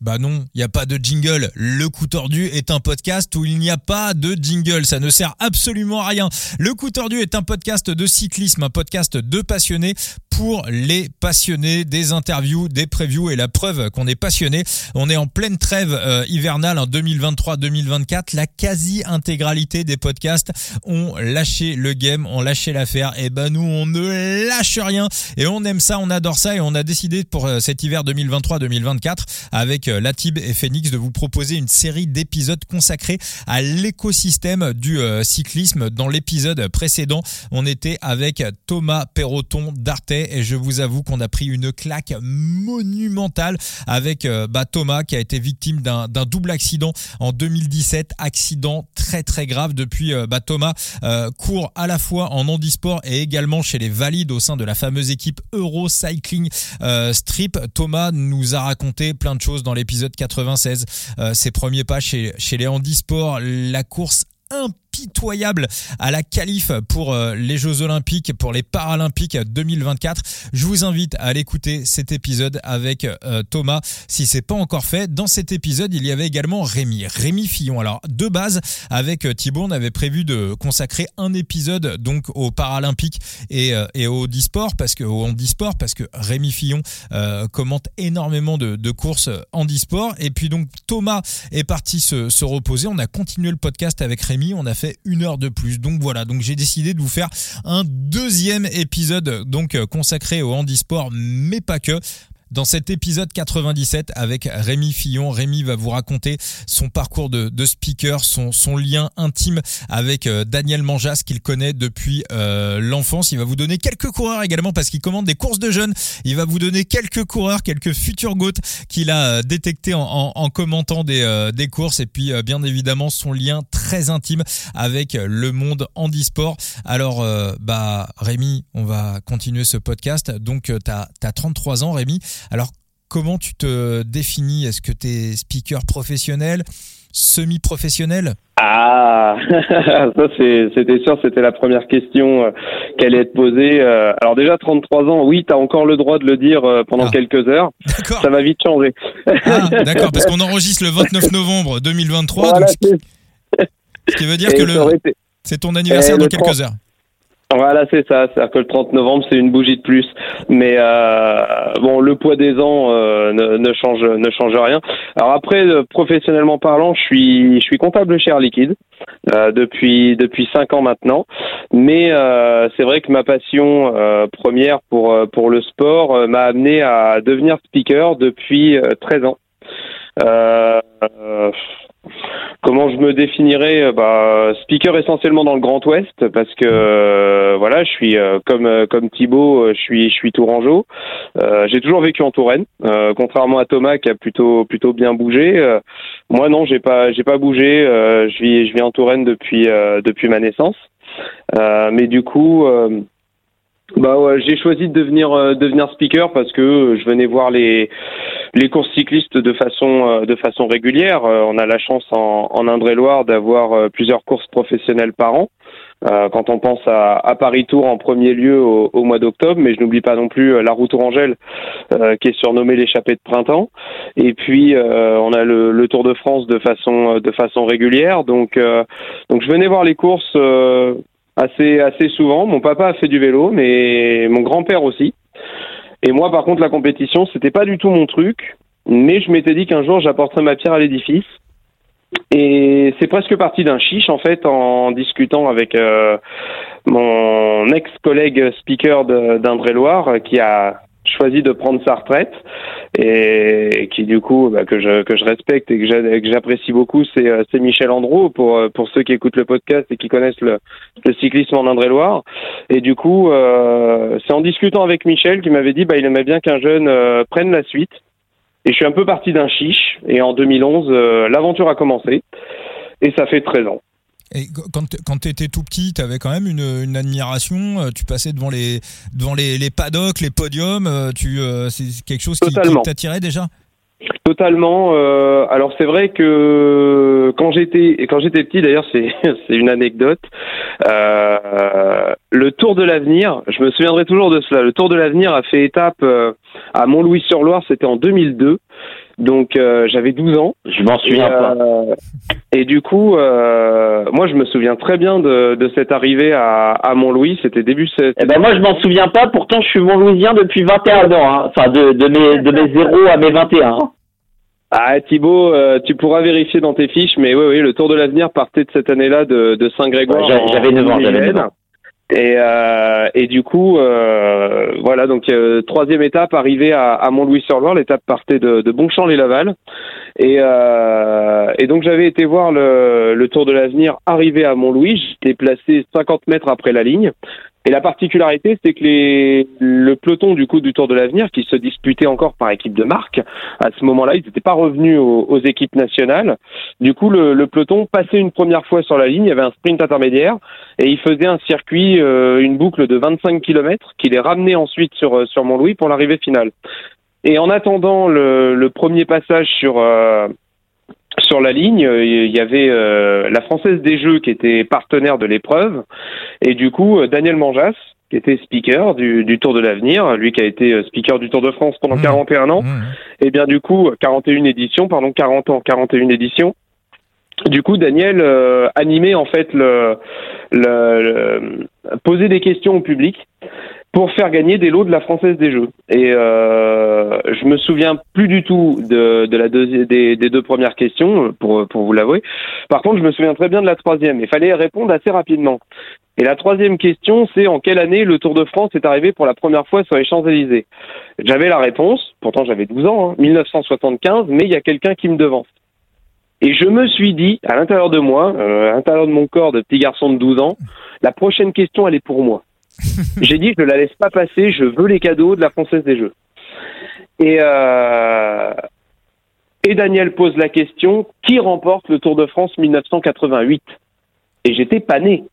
Bah non, il n'y a pas de jingle. Le coup tordu est un podcast où il n'y a pas de jingle. Ça ne sert absolument à rien. Le coup tordu est un podcast de cyclisme, un podcast de passionnés pour les passionnés, des interviews, des previews et la preuve qu'on est passionné. On est en pleine trêve euh, hivernale en 2023-2024. La quasi-intégralité des podcasts ont lâché le game, ont lâché l'affaire. Et ben nous, on ne lâche rien et on aime ça, on adore ça et on a décidé pour euh, cet hiver 2023-2024 avec euh, Latib et Phoenix de vous proposer une série d'épisodes consacrés à l'écosystème du cyclisme. Dans l'épisode précédent, on était avec Thomas Perroton d'Arte et je vous avoue qu'on a pris une claque monumentale avec euh, bah, Thomas qui a été victime d'un double accident en 2017, accident très très grave. Depuis, bah, Thomas court à la fois en handisport et également chez les valides au sein de la fameuse équipe Euro Cycling Strip. Thomas nous a raconté plein de choses dans l'épisode 96, euh, ses premiers pas chez, chez les handisports, la course à la qualif pour euh, les Jeux Olympiques, pour les Paralympiques 2024. Je vous invite à aller écouter cet épisode avec euh, Thomas si c'est pas encore fait. Dans cet épisode, il y avait également Rémi, Rémi Fillon. Alors de base, avec euh, Thibault, on avait prévu de consacrer un épisode donc aux Paralympiques et, au handisport parce que au handisport parce que Rémi Fillon commente énormément de, de courses handisport et puis donc Thomas est parti se, se reposer. On a continué le podcast avec Rémi, on a fait une heure de plus. Donc voilà, donc j'ai décidé de vous faire un deuxième épisode donc euh, consacré au handisport, mais pas que. Dans cet épisode 97 avec Rémi Fillon, Rémi va vous raconter son parcours de, de speaker, son, son lien intime avec euh, Daniel Manjas qu'il connaît depuis euh, l'enfance. Il va vous donner quelques coureurs également parce qu'il commande des courses de jeunes. Il va vous donner quelques coureurs, quelques futurs goats qu'il a euh, détectés en, en, en, commentant des, des courses et puis bien évidemment son lien très intime avec le monde handisport. Alors bah Rémi, on va continuer ce podcast. Donc tu as, as 33 ans Rémi. Alors, comment tu te définis? Est-ce que tu es speaker professionnel, semi-professionnel? Ah, ça c'était sûr, c'était la première question euh, qu'elle allait être posée. Euh, alors déjà 33 ans, oui, tu as encore le droit de le dire euh, pendant ah. quelques heures. Ça va vite changer. Ah, d'accord, parce qu'on enregistre le 29 novembre 2023, donc, ce qui veut dire que c'est ton anniversaire dans quelques heures. Voilà, c'est ça. C'est-à-dire que le 30 novembre, c'est une bougie de plus. Mais euh, bon, le poids des ans euh, ne, ne, change, ne change rien. Alors après, euh, professionnellement parlant, je suis, je suis comptable chez Air Liquide euh, depuis depuis cinq ans maintenant. Mais euh, c'est vrai que ma passion première pour pour le sport m'a amené à devenir speaker depuis 13 ans. Euh, Comment je me définirais euh, bah, Speaker essentiellement dans le Grand Ouest parce que euh, voilà, je suis euh, comme comme Thibaut, je suis je suis tourangeau. j'ai toujours vécu en Touraine, contrairement à Thomas qui a plutôt plutôt bien bougé. moi non, j'ai pas j'ai pas bougé. je vis je vis en Touraine depuis depuis ma naissance. mais du coup bah ouais, j'ai choisi de devenir euh, devenir speaker parce que je venais voir les les courses cyclistes de façon euh, de façon régulière. Euh, on a la chance en, en Indre-et-Loire d'avoir plusieurs courses professionnelles par an. quand on pense à, à, Paris Tour en premier lieu au, au mois d'octobre, mais je n'oublie pas non plus la route Tourangelle qui est surnommée l'échappée de printemps. Et puis on a le, le, Tour de France de façon de façon régulière. Donc donc je venais voir les courses assez assez souvent. Mon papa a fait du vélo, mais mon grand-père aussi. Et moi, par contre, la compétition, c'était pas du tout mon truc. Mais je m'étais dit qu'un jour, j'apporterais ma pierre à l'édifice. Et c'est presque parti d'un chiche, en fait, en discutant avec euh, mon ex-collègue speaker d'Indre-et-Loire, qui a choisi de prendre sa retraite. Et qui du coup bah, que je que je respecte et que j'apprécie beaucoup c'est euh, c'est Michel Andrew pour euh, pour ceux qui écoutent le podcast et qui connaissent le, le cyclisme en Indre-et-Loire. Et du coup euh, c'est en discutant avec Michel qui m'avait dit bah il aimait bien qu'un jeune prenne la suite. Et je suis un peu parti d'un chiche. Et en 2011 l'aventure a commencé. Et ça fait 13 ans et quand, quand tu étais tout petit, tu avais quand même une, une, admiration. Euh, tu passais devant les, devant les, les paddocks, les podiums. Euh, tu, euh, c'est quelque chose qui, qui t'attirait déjà? Totalement. Euh, alors c'est vrai que quand j'étais quand j'étais petit, d'ailleurs c'est c'est une anecdote. Euh, le Tour de l'avenir, je me souviendrai toujours de cela. Le Tour de l'avenir a fait étape à Mont-Louis-sur-Loire, c'était en 2002. Donc euh, j'avais 12 ans. Je m'en souviens et, pas. euh, et du coup, euh, moi je me souviens très bien de, de cette arrivée à, à Mont-Louis. C'était début. Eh ben moi je m'en souviens pas. Pourtant je suis Montlouisien depuis 21 ans. Hein. Enfin de, de mes de mes 0 à mes 21. hein. Ah Thibaut, euh, tu pourras vérifier dans tes fiches, mais oui, oui, le Tour de l'Avenir partait de cette année-là de, de Saint-Grégoire. Ouais, j'avais 9 ans, j'avais 9 Yvelines. ans. Et, euh, et du coup, euh, voilà, donc euh, troisième étape, arrivée à, Mont-Louis-sur-Loire, l'étape partait de, de Bonchamp-les-Laval. Et, euh, et donc j'avais été voir le, le Tour de l'Avenir arrivé à Mont-Louis, j'étais placé 50 mètres après la ligne. Et la particularité, c'est que le peloton du coup du Tour de l'Avenir, qui se disputait encore par équipe de marque, à ce moment-là, ils n'étaient pas revenus aux, équipes nationales. Du coup, le, peloton passait une première fois sur la ligne, il y avait un sprint intermédiaire, et il faisait un circuit, euh, une boucle de 25 km, qui les ramenait ensuite sur, euh, sur Mont-Louis pour l'arrivée finale. Et en attendant le, le premier passage sur, euh, sur la ligne, euh, il y avait euh, la Française des Jeux qui était partenaire de l'épreuve, et du coup, euh, Daniel Manjas, qui était speaker du, du Tour de l'Avenir, lui qui a été speaker du Tour de France pendant Mmh. 41 ans, Mmh. et bien du coup, 41 éditions, pardon, 40 ans, 41 éditions. Du coup, Daniel euh, animait en fait le, le, le- poser des questions au public pour faire gagner des lots de la Française des Jeux. Et euh, je me souviens plus du tout de, la des deux premières questions, pour, pour vous l'avouer. Par contre, je me souviens très bien de la troisième. Il fallait répondre assez rapidement. Et la troisième question, c'est en quelle année le Tour de France est arrivé pour la première fois sur les Champs-Élysées? J'avais la réponse, pourtant j'avais 12 ans, hein, 1975, mais il y a quelqu'un qui me devance. Et je me suis dit, à l'intérieur de moi, euh, à l'intérieur de mon corps de petit garçon de 12 ans, la prochaine question, elle est pour moi. J'ai dit, je ne la laisse pas passer, je veux les cadeaux de la Française des Jeux. Et, euh, Daniel pose la question, qui remporte le Tour de France 1988 Et j'étais pas né,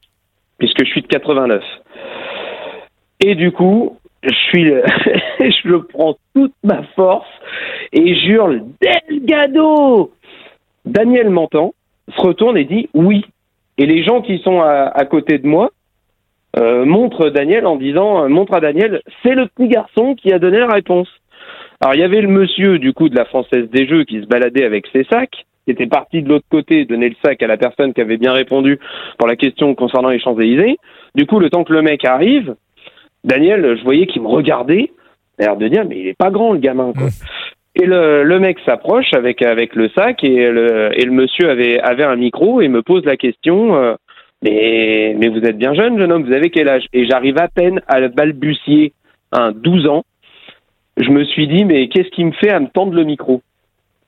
puisque je suis de 89. Et du coup, je suis, prends toute ma force et j'hurle Delgado. Daniel m'entend, se retourne et dit oui. Et les gens qui sont à côté de moi euh, montrent Daniel en disant, euh, montre à Daniel, c'est le petit garçon qui a donné la réponse. Alors il y avait le monsieur du coup de la Française des Jeux qui se baladait avec ses sacs, qui était parti de l'autre côté donner le sac à la personne qui avait bien répondu pour la question concernant les Champs-Élysées. Du coup, le temps que le mec arrive, Daniel, je voyais qu'il me regardait, l'air de dire, mais il est pas grand le gamin, quoi. Et le, le mec s'approche avec avec le sac et le, et le monsieur avait avait un micro et me pose la question. euh, mais vous êtes bien jeune, jeune homme, vous avez quel âge? Et j'arrive à peine à le balbutier, un 12 ans. Je me suis dit, mais qu'est-ce qui me fait à me tendre le micro?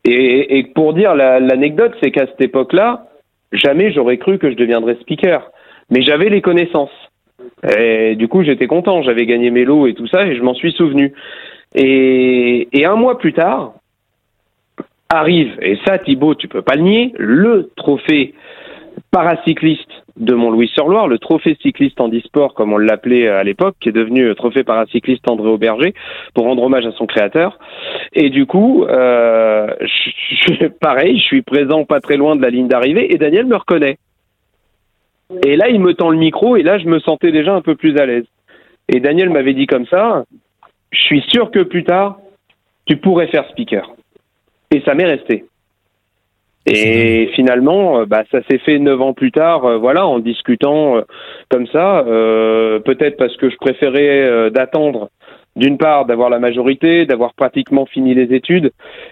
Et, pour dire la- l'anecdote, c'est qu'à cette époque-là, jamais j'aurais cru que je deviendrais speaker. Mais j'avais les connaissances. Et du coup, j'étais content. J'avais gagné mes lots et tout ça, et je m'en suis souvenu. Et, et un mois plus tard, arrive, et ça, Thibaut, tu peux pas le nier, le trophée paracycliste de Mont-Louis-sur-Loire, le trophée cycliste en comme on l'appelait à l'époque, qui est devenu euh, trophée paracycliste André Auberger, pour rendre hommage à son créateur. Et du coup, euh, pareil, je suis présent pas très loin de la ligne d'arrivée, et Daniel me reconnaît. Et là, il me tend le micro, et là, je me sentais déjà un peu plus à l'aise. Et Daniel m'avait dit comme ça, je suis sûr que plus tard, tu pourrais faire speaker. Et ça m'est resté. Et finalement, euh, bah, ça s'est fait neuf ans plus tard, euh, voilà, en discutant euh, comme ça. euh, Peut-être parce que je préférais euh, d'attendre, d'une part, d'avoir la majorité, d'avoir pratiquement fini les études,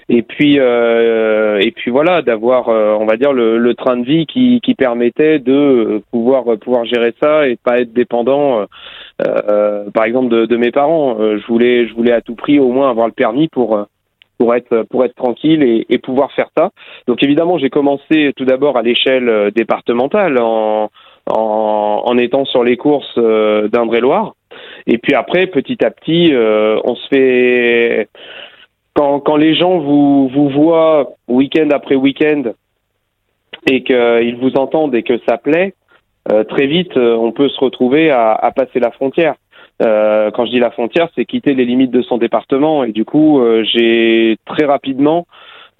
et puis, euh, et puis voilà, d'avoir, euh, on va dire, le, le train de vie qui, qui permettait de pouvoir pouvoir gérer ça et pas être dépendant, euh, euh, par exemple, de, de mes parents. Euh, je voulais, je voulais à tout prix au moins avoir le permis pour euh, pour être pour être tranquille et, et pouvoir faire ça. Donc évidemment, j'ai commencé tout d'abord à l'échelle euh, départementale en, en en étant sur les courses euh, d'Indre-et-Loire. Et puis après, petit à petit, euh, on se fait quand quand les gens vous vous voient week-end après week-end et qu'ils vous entendent et que ça plaît, euh, très vite, euh, on peut se retrouver à, à passer la frontière. Euh, quand je dis la frontière, c'est quitter les limites de son département. Et du coup, euh, j'ai très rapidement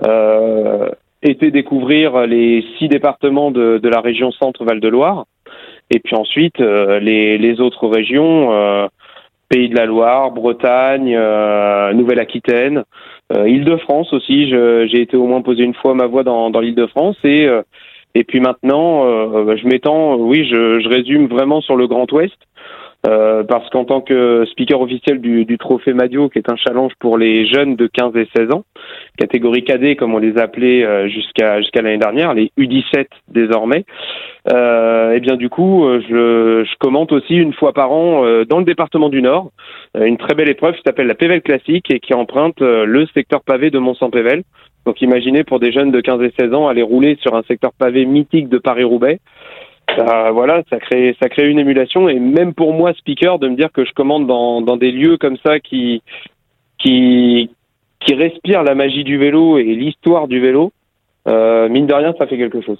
euh, été découvrir les six départements de, de la région Centre-Val de Loire. Et puis ensuite, euh, les, les autres régions, euh, Pays de la Loire, Bretagne, Nouvelle-Aquitaine, Île-de-France aussi. J'ai été au moins posé une fois ma voix dans, dans l'Île-de-France et et puis maintenant, je m'étends, oui, je, je résume vraiment sur le Grand Ouest. Euh, parce qu'en tant que speaker officiel du, du, Trophée Madio, qui est un challenge pour les jeunes de 15 et 16 ans, catégorie cadet comme on les appelait euh, jusqu'à jusqu'à l'année dernière, les U17 désormais, euh, et eh bien du coup, euh, je, je, commente aussi une fois par an dans le département du Nord une très belle épreuve qui s'appelle la Pével Classique et qui emprunte le secteur pavé de Mont-Saint-Pével. Donc imaginez pour des jeunes de 15 et 16 ans aller rouler sur un secteur pavé mythique de Paris-Roubaix voilà, ça crée, ça crée une émulation. Et même pour moi, speaker, de me dire que je commande dans, dans des lieux comme ça qui, qui, qui respirent la magie du vélo et l'histoire du vélo, euh, mine de rien, ça fait quelque chose.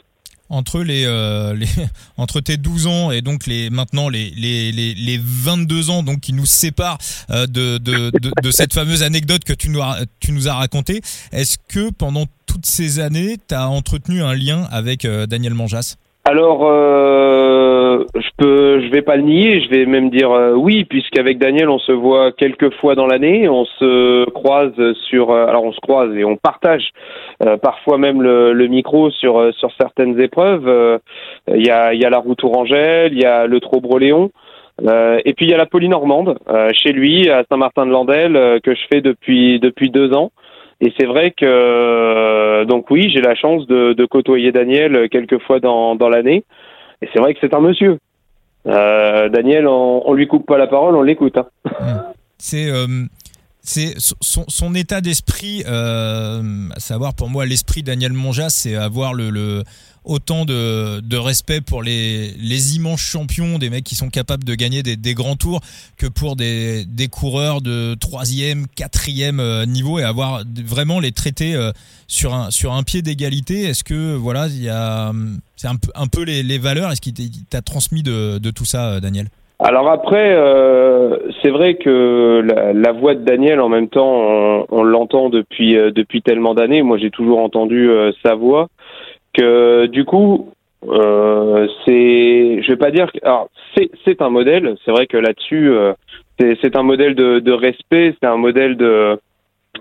Entre les, euh, entre tes 12 ans et donc les maintenant les les, les, les 22 ans donc qui nous séparent euh, de, de, de, cette fameuse anecdote que tu nous as, tu nous as raconté est-ce que pendant toutes ces années tu as entretenu un lien avec Daniel Manjas? Alors, euh, je peux, je vais pas le nier, je vais même dire euh, oui, puisqu'avec Daniel, on se voit quelques fois dans l'année, on se croise sur, euh, alors on se croise et on partage parfois même le, micro sur sur certaines épreuves. Il y a il y a la route Tourangelle, il y a le Trobreléon. et puis il y a la Polynormande chez lui à Saint-Martin-de-Landel que je fais depuis depuis deux ans. Et c'est vrai que euh, donc oui, j'ai la chance de, de, côtoyer Daniel quelques fois dans, dans l'année. Et c'est vrai que c'est un monsieur. Euh, Daniel, on, on lui coupe pas la parole, on l'écoute. Hein. C'est euh, c'est son, état d'esprit, euh, à savoir pour moi l'esprit Daniel Monjas, c'est avoir autant de, respect pour les, immenses champions, des mecs qui sont capables de gagner des, grands tours, que pour des, coureurs de troisième, quatrième euh, niveau et avoir vraiment les traiter euh, sur un pied d'égalité. Est-ce que voilà, il y a c'est un peu les, valeurs? Est-ce qu'il t'a transmis de tout ça, Daniel? Alors après, euh, c'est vrai que la, la, voix de Daniel, en même temps, on, on l'entend depuis euh, depuis tellement d'années. Moi, j'ai toujours entendu euh, sa voix. Que du coup, euh, c'est, je vais pas dire, alors c'est c'est un modèle. C'est vrai que là-dessus, c'est c'est un modèle de, de respect, c'est un modèle de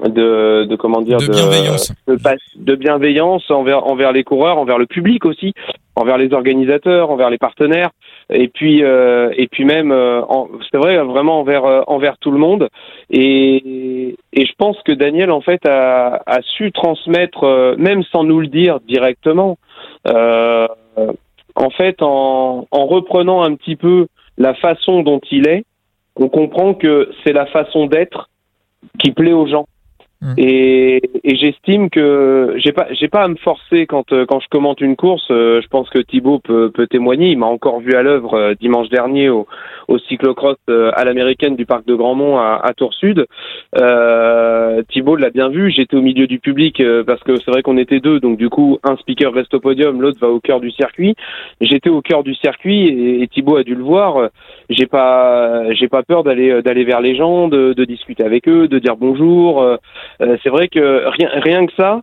de, de comment dire de, bienveillance de, de, bienveillance envers envers les coureurs envers le public aussi envers les organisateurs envers les partenaires et puis euh, et puis même euh, c'est vrai vraiment envers euh, envers tout le monde. Et et je pense que Daniel en fait a, a su transmettre euh, même sans nous le dire directement en fait en en reprenant un petit peu la façon dont il est on comprend que c'est la façon d'être qui plaît aux gens Mmh. Et, et j'estime que j'ai pas j'ai pas à me forcer quand euh, quand je commente une course. Euh, je pense que Thibaut peut, peut témoigner. Il m'a encore vu à l'œuvre euh, dimanche dernier au, au cyclocross à l'américaine du parc de Grandmont à, à Tours Sud. Euh, Thibaut l'a bien vu. J'étais au milieu du public parce que c'est vrai qu'on était deux. Donc du coup, un speaker reste au podium, l'autre va au cœur du circuit. J'étais au cœur du circuit et, et Thibaut a dû le voir. J'ai pas j'ai pas peur d'aller d'aller vers les gens, de, de discuter avec eux, de dire bonjour. Euh, c'est vrai que rien, rien que ça,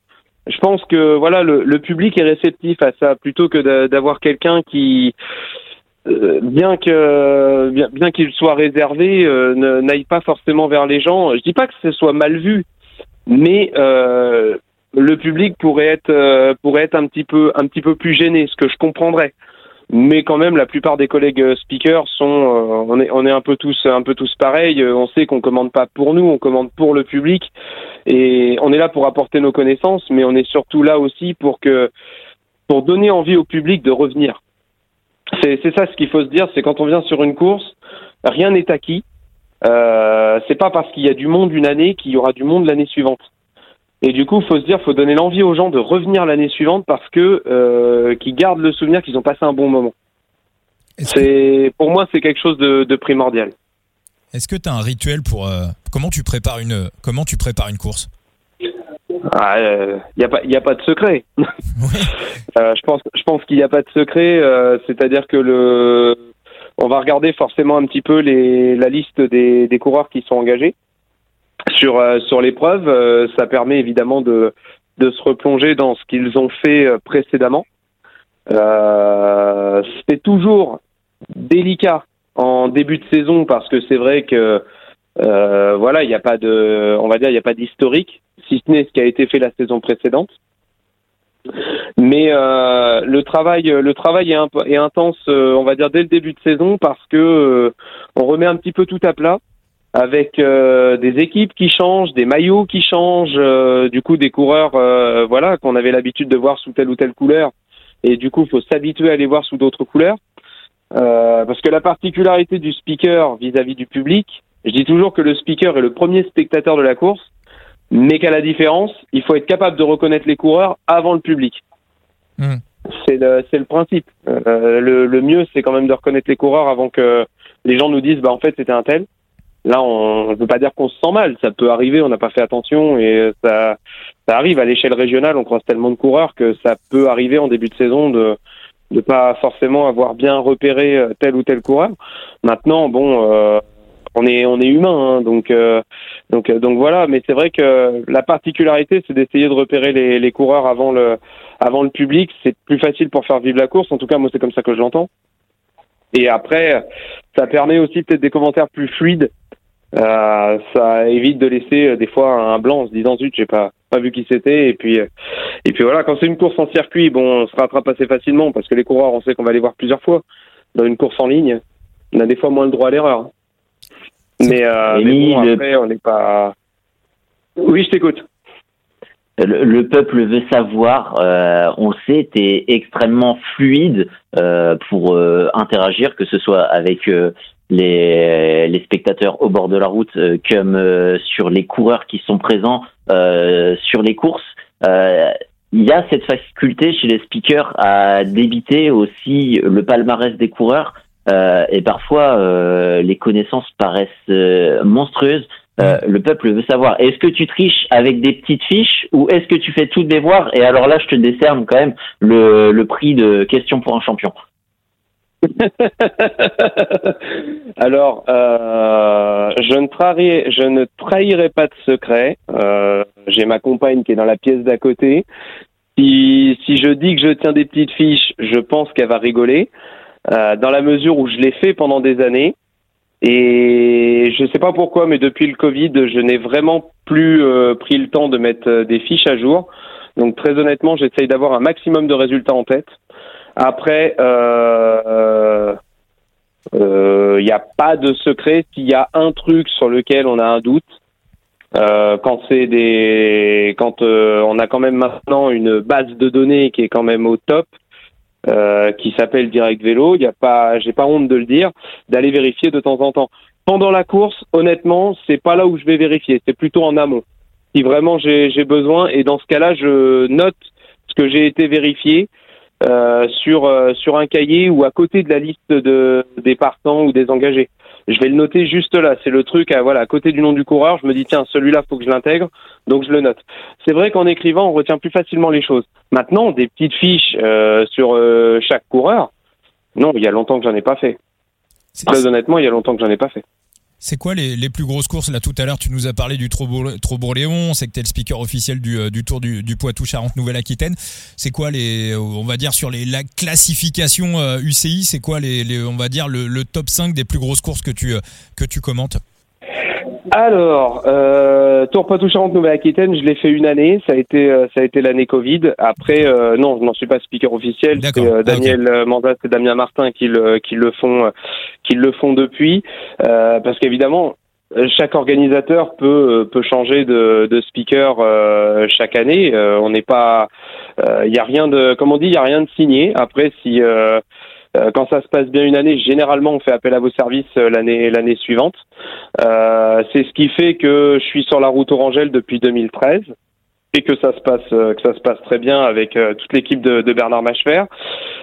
je pense que voilà le, public est réceptif à ça plutôt que d'avoir quelqu'un qui euh, bien que bien, qu'il soit réservé euh, n'aille pas forcément vers les gens. Je dis pas que ce soit mal vu, mais le public pourrait être pourrait être un petit peu un petit peu plus gêné, ce que je comprendrais. Mais quand même la plupart des collègues speakers sont on est on est un peu tous un peu tous pareils. On sait qu'on commande pas pour nous on commande pour le public et on est là pour apporter nos connaissances mais on est surtout là aussi pour que pour donner envie au public de revenir c'est c'est ça ce qu'il faut se dire c'est quand on vient sur une course rien n'est acquis euh, c'est pas parce qu'il y a du monde une année qu'il y aura du monde l'année suivante et du coup, faut se dire, faut donner l'envie aux gens de revenir l'année suivante parce que euh, qu'ils gardent le souvenir qu'ils ont passé un bon moment. C'est pour moi, c'est quelque chose de, de primordial. Est-ce que tu as un rituel pour euh, comment tu prépares une comment tu prépares une course? Il ah, euh, y a pas de secret. Euh, je pense qu'il n'y a pas de secret. Euh, c'est-à-dire que le on va regarder forcément un petit peu la liste des, coureurs qui sont engagés sur euh, l'épreuve. Euh, ça permet évidemment de se replonger dans ce qu'ils ont fait euh, précédemment. c'est toujours délicat en début de saison parce que c'est vrai que euh, voilà, il n'y a pas de, on va dire, il n'y a pas d'historique, si ce n'est ce qui a été fait la saison précédente. Mais euh, le travail, le travail est, intense, euh, on va dire dès le début de saison, parce que on remet un petit peu tout à plat avec des équipes qui changent, des maillots qui changent, du coup des coureurs, voilà, qu'on avait l'habitude de voir sous telle ou telle couleur, et du coup il faut s'habituer à les voir sous d'autres couleurs, parce que la particularité du speaker vis-à-vis -vis du public, je dis toujours que le speaker est le premier spectateur de la course mais qu'à la différence, il faut être capable de reconnaître les coureurs avant le public. Hmm. C'est le, le, principe. Euh, le, le, mieux, c'est quand même de reconnaître les coureurs avant que les gens nous disent, bah en fait, c'était un tel. Là, on ne peut pas dire qu'on se sent mal. Ça peut arriver, on n'a pas fait attention et ça, ça arrive à l'échelle régionale. On croise tellement de coureurs que ça peut arriver en début de saison de ne pas forcément avoir bien repéré tel ou tel coureur. Maintenant, bon, euh, on est on est humain, hein, donc euh, donc euh, donc voilà. Mais c'est vrai que la particularité, c'est d'essayer de repérer les, les, coureurs avant le avant le public. C'est plus facile pour faire vivre la course. En tout cas, moi, c'est comme ça que je l'entends. Et après, ça permet aussi peut-être des commentaires plus fluides. Euh, ça évite de laisser euh, des fois un blanc en se disant zut, j'ai pas pas vu qui c'était. Et puis et puis voilà, quand c'est une course en circuit, bon, on se rattrape assez facilement parce que les coureurs, on sait qu'on va les voir plusieurs fois. Dans une course en ligne, on a des fois moins le droit à l'erreur. Mais, euh, mais bon, après, on n'est pas. Oui, je t'écoute. Le, peuple veut savoir, euh, on sait, tu es extrêmement fluide euh, pour euh, interagir, que ce soit avec euh, les, les, spectateurs au bord de la route, comme sur les coureurs qui sont présents sur les courses. Il y a cette faculté chez les speakers à débiter aussi le palmarès des coureurs euh, et parfois, euh, les connaissances paraissent euh, monstrueuses. le peuple veut savoir, est-ce que tu triches avec des petites fiches ou est-ce que tu fais tout devoir? Et alors là, je te décerne quand même le, le prix de question pour un champion. alors, je, ne trahirai, je ne trahirai pas de secret. J'ai ma compagne qui est dans la pièce d'à côté. Si, je dis que je tiens des petites fiches, je pense qu'elle va rigoler. Euh, dans la mesure où je l'ai fait pendant des années. Et je ne sais pas pourquoi, mais depuis le Covid, je n'ai vraiment plus euh, pris le temps de mettre euh, des fiches à jour. Donc très honnêtement, j'essaye d'avoir un maximum de résultats en tête. Après, il euh, n'y a pas de secret. S'il y a un truc sur lequel on a un doute, quand c'est des, quand on a quand même maintenant une base de données qui est quand même au top, euh, qui s'appelle Direct Vélo. Il y a pas, j'ai pas honte de le dire, d'aller vérifier de temps en temps. Pendant la course, honnêtement, c'est pas là où je vais vérifier, c'est plutôt en amont. Si vraiment j'ai besoin, et dans ce cas-là, je note ce que j'ai été vérifié euh, sur euh, sur un cahier ou à côté de la liste de des partants ou des engagés je vais le noter juste là. C'est le truc à, voilà, à côté du nom du coureur. Je me dis, tiens, celui-là, faut que je l'intègre. Donc, je le note. C'est vrai qu'en écrivant, on retient plus facilement les choses. Maintenant, des petites fiches euh, sur euh, chaque coureur, non, il y a longtemps que j'en ai pas fait. Très honnêtement, il y a longtemps que j'en ai pas fait. C'est quoi les, les, plus grosses courses Là, tout à l'heure, tu nous as parlé du Trobourg-Léon. C'est que tu es le speaker officiel du, euh, du Tour du, Poitou-Charentes-Nouvelle-Aquitaine. C'est quoi les, on va dire, sur les, la classification UCI, euh, c'est quoi les, on va dire, le, top 5 des plus grosses courses que tu, euh, que tu commentes alors, euh, Tour Poitou-Charentes Nouvelle-Aquitaine, je l'ai fait une année. Ça a été, euh, ça a été l'année Covid. Après, euh, non, je n'en suis pas speaker officiel. C'est euh, Daniel okay. Mandat et Damien Martin qui le, qui le font, qui le font depuis. parce qu'évidemment, chaque organisateur peut peut changer de, de speaker chaque année. on n'est pas, il y a rien de, comme on dit, il y a rien de signé. Après, si euh, quand ça se passe bien une année, généralement, on fait appel à vos services euh, l'année l'année suivante. Euh, c'est ce qui fait que je suis sur la route Orangelle depuis 2013 et que ça se passe que ça se passe très bien avec toute l'équipe de, de, Bernard Machefer.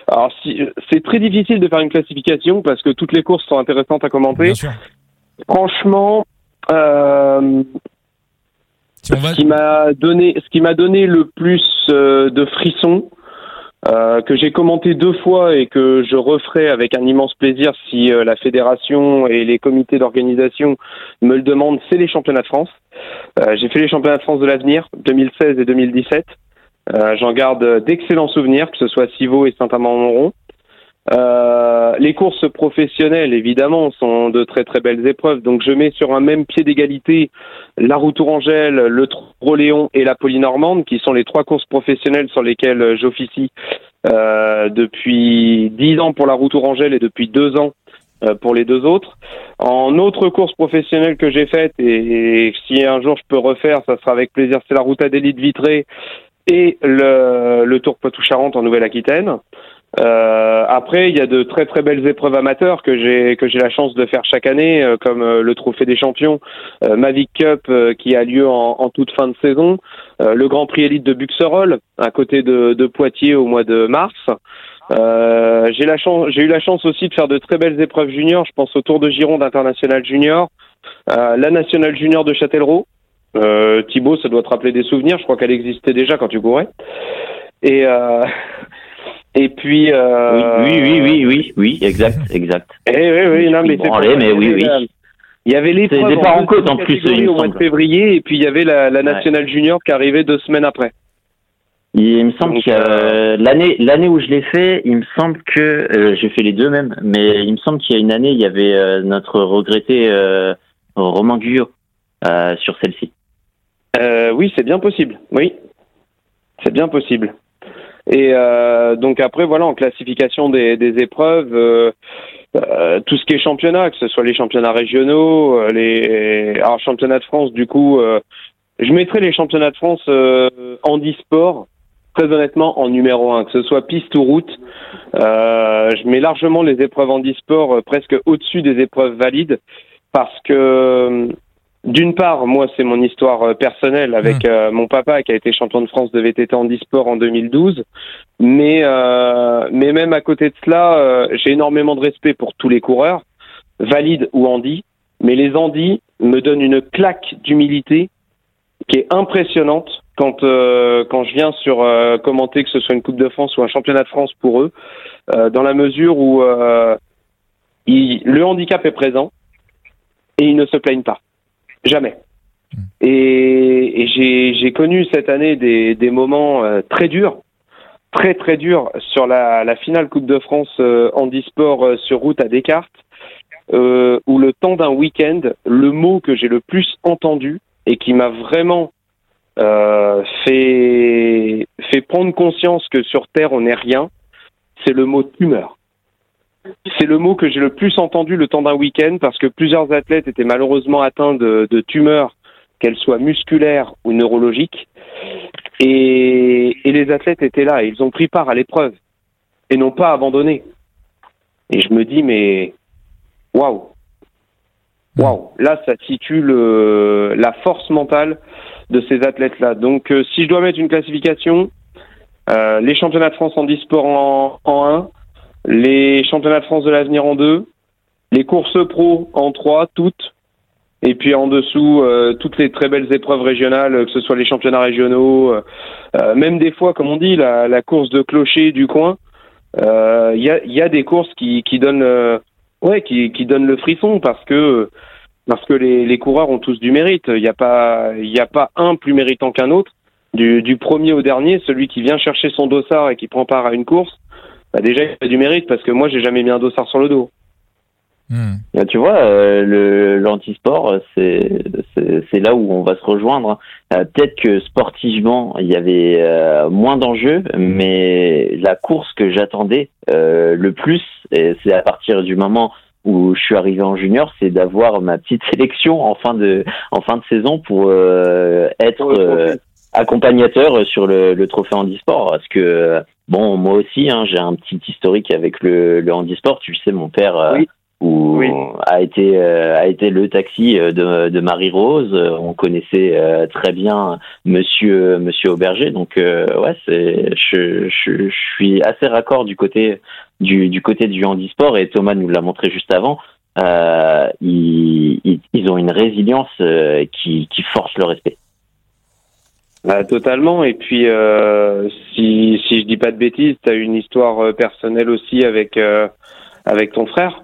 Alors si, c'est très difficile de faire une classification parce que toutes les courses sont intéressantes à commenter. Franchement, euh, ce qui m'a donné ce qui m'a donné le plus de frissons, euh, que j'ai commenté deux fois et que je referai avec un immense plaisir si euh, la fédération et les comités d'organisation me le demandent, c'est les championnats de France. Euh, j'ai fait les championnats de France de l'avenir 2016 et 2017. J'en garde d'excellents souvenirs, que ce soit Civaux et Saint-Amand-Montrond. Euh, les courses professionnelles, évidemment, sont de très très belles épreuves. Donc je mets sur un même pied d'égalité la route Tourangelle, le Troléon et la Polynormande, qui sont les trois courses professionnelles sur lesquelles j'officie euh, depuis dix ans pour la route Tourangelle et depuis deux ans euh, pour les deux autres. En autre course professionnelle que j'ai faite, et, si un jour je peux refaire, ça sera avec plaisir, c'est la route Adélite Vitré et le, le Tour Poitou-Charentes en Nouvelle-Aquitaine. Euh, après, il y a de très très belles épreuves amateurs que j'ai que j'ai la chance de faire chaque année, euh, comme euh, le Trophée des Champions, euh, Mavic Cup qui a lieu en, en, toute fin de saison, le Grand Prix Élite de Buxerolles à côté de, de Poitiers au mois de mars. j'ai la chance, j'ai eu la chance aussi de faire de très belles épreuves juniors. Je pense au Tour de Gironde International Junior, la Nationale Junior de Châtellerault. Thibaut, ça doit te rappeler des souvenirs. Je crois qu'elle existait déjà quand tu courais. Et Et puis. Euh... Oui, oui, oui, oui, oui, exact, exact. Eh oui, oui, non, mais allez, mais oui, oui. Il y avait les en, en côte en plus au mois de février, et puis il y avait la, la nationale ouais. junior qui arrivait deux semaines après. Il, me semble que euh, l'année l'année où je l'ai fait, il me semble que euh, j'ai fait les deux même, mais il me semble qu'il y a une année, il y avait euh, notre regretté euh, Romain Guyot euh, sur celle-ci. oui, c'est bien possible. Oui, c'est bien possible. Et euh, donc après, voilà, en classification des, des épreuves, euh, euh, tout ce qui est championnat, que ce soit les championnats régionaux, euh, les alors championnats de France, du coup, euh, je mettrais les championnats de France euh, handisport très honnêtement en numéro un, que ce soit piste ou route. je mets largement les épreuves handisport presque au-dessus des épreuves valides parce que d'une part, moi, c'est mon histoire euh, personnelle avec mmh. euh, mon papa qui a été champion de France de VTT en e-sport en 2012. Mais, euh, mais même à côté de cela, euh, j'ai énormément de respect pour tous les coureurs, valides ou handi. Mais les handis me donnent une claque d'humilité qui est impressionnante quand, quand je viens sur commenter que ce soit une Coupe de France ou un championnat de France pour eux, dans la mesure où il, le handicap est présent et ils ne se plaignent pas. Jamais. Et, et j'ai connu cette année des, des moments euh, très durs, très très durs sur la, la finale Coupe de France euh, handisport euh, sur route à Descartes, où le temps d'un week-end, le mot que j'ai le plus entendu et qui m'a vraiment fait, fait prendre conscience que sur Terre on n'est rien, c'est le mot tumeur. C'est le mot que j'ai le plus entendu le temps d'un week-end parce que plusieurs athlètes étaient malheureusement atteints de, tumeurs, qu'elles soient musculaires ou neurologiques. Et, les athlètes étaient là, et ils ont pris part à l'épreuve et n'ont pas abandonné. Et je me dis, mais waouh, waouh, là ça situe la force mentale de ces athlètes-là. Donc euh, si je dois mettre une classification, euh, les championnats de France en e-sport en, en 1, les championnats de France de l'avenir en deux, les courses pro en trois, toutes, et puis en dessous, euh, toutes les très belles épreuves régionales, que ce soit les championnats régionaux, euh, euh même des fois, comme on dit, la, course de clocher du coin. Il euh, y, a, des courses qui, donnent, euh, ouais, qui, donnent le frisson parce que parce que les, coureurs ont tous du mérite. Il n'y a pas, a pas un plus méritant qu'un autre. Du premier au dernier, celui qui vient chercher son dossard et qui prend part à une course, bah déjà il a du mérite parce que moi j'ai jamais mis un dossard sur le dos. Mmh. tu vois, euh, le l'antisport, c'est c'est là où on va se rejoindre. Euh, Peut-être que sportivement, il y avait euh, moins d'enjeux, mais la course que j'attendais euh, le plus, c'est à partir du moment où je suis arrivé en junior, c'est d'avoir ma petite sélection en fin de en fin de saison pour euh, être accompagnateur sur le, le trophée handisport parce que bon moi aussi hein, j'ai un petit historique avec le, le handisport tu sais mon père euh, oui. où oui. a été euh, a été le taxi de, de Marie Rose on connaissait euh, très bien monsieur monsieur Auberger donc ouais c'est je, je, je suis assez raccord du côté du, du côté du handisport et Thomas nous l'a montré juste avant euh, ils, ils, ils, ont une résilience qui, qui force le respect. Bah, totalement. Et puis, euh, si, si je dis pas de bêtises, tu as une histoire euh, personnelle aussi avec, euh, avec ton frère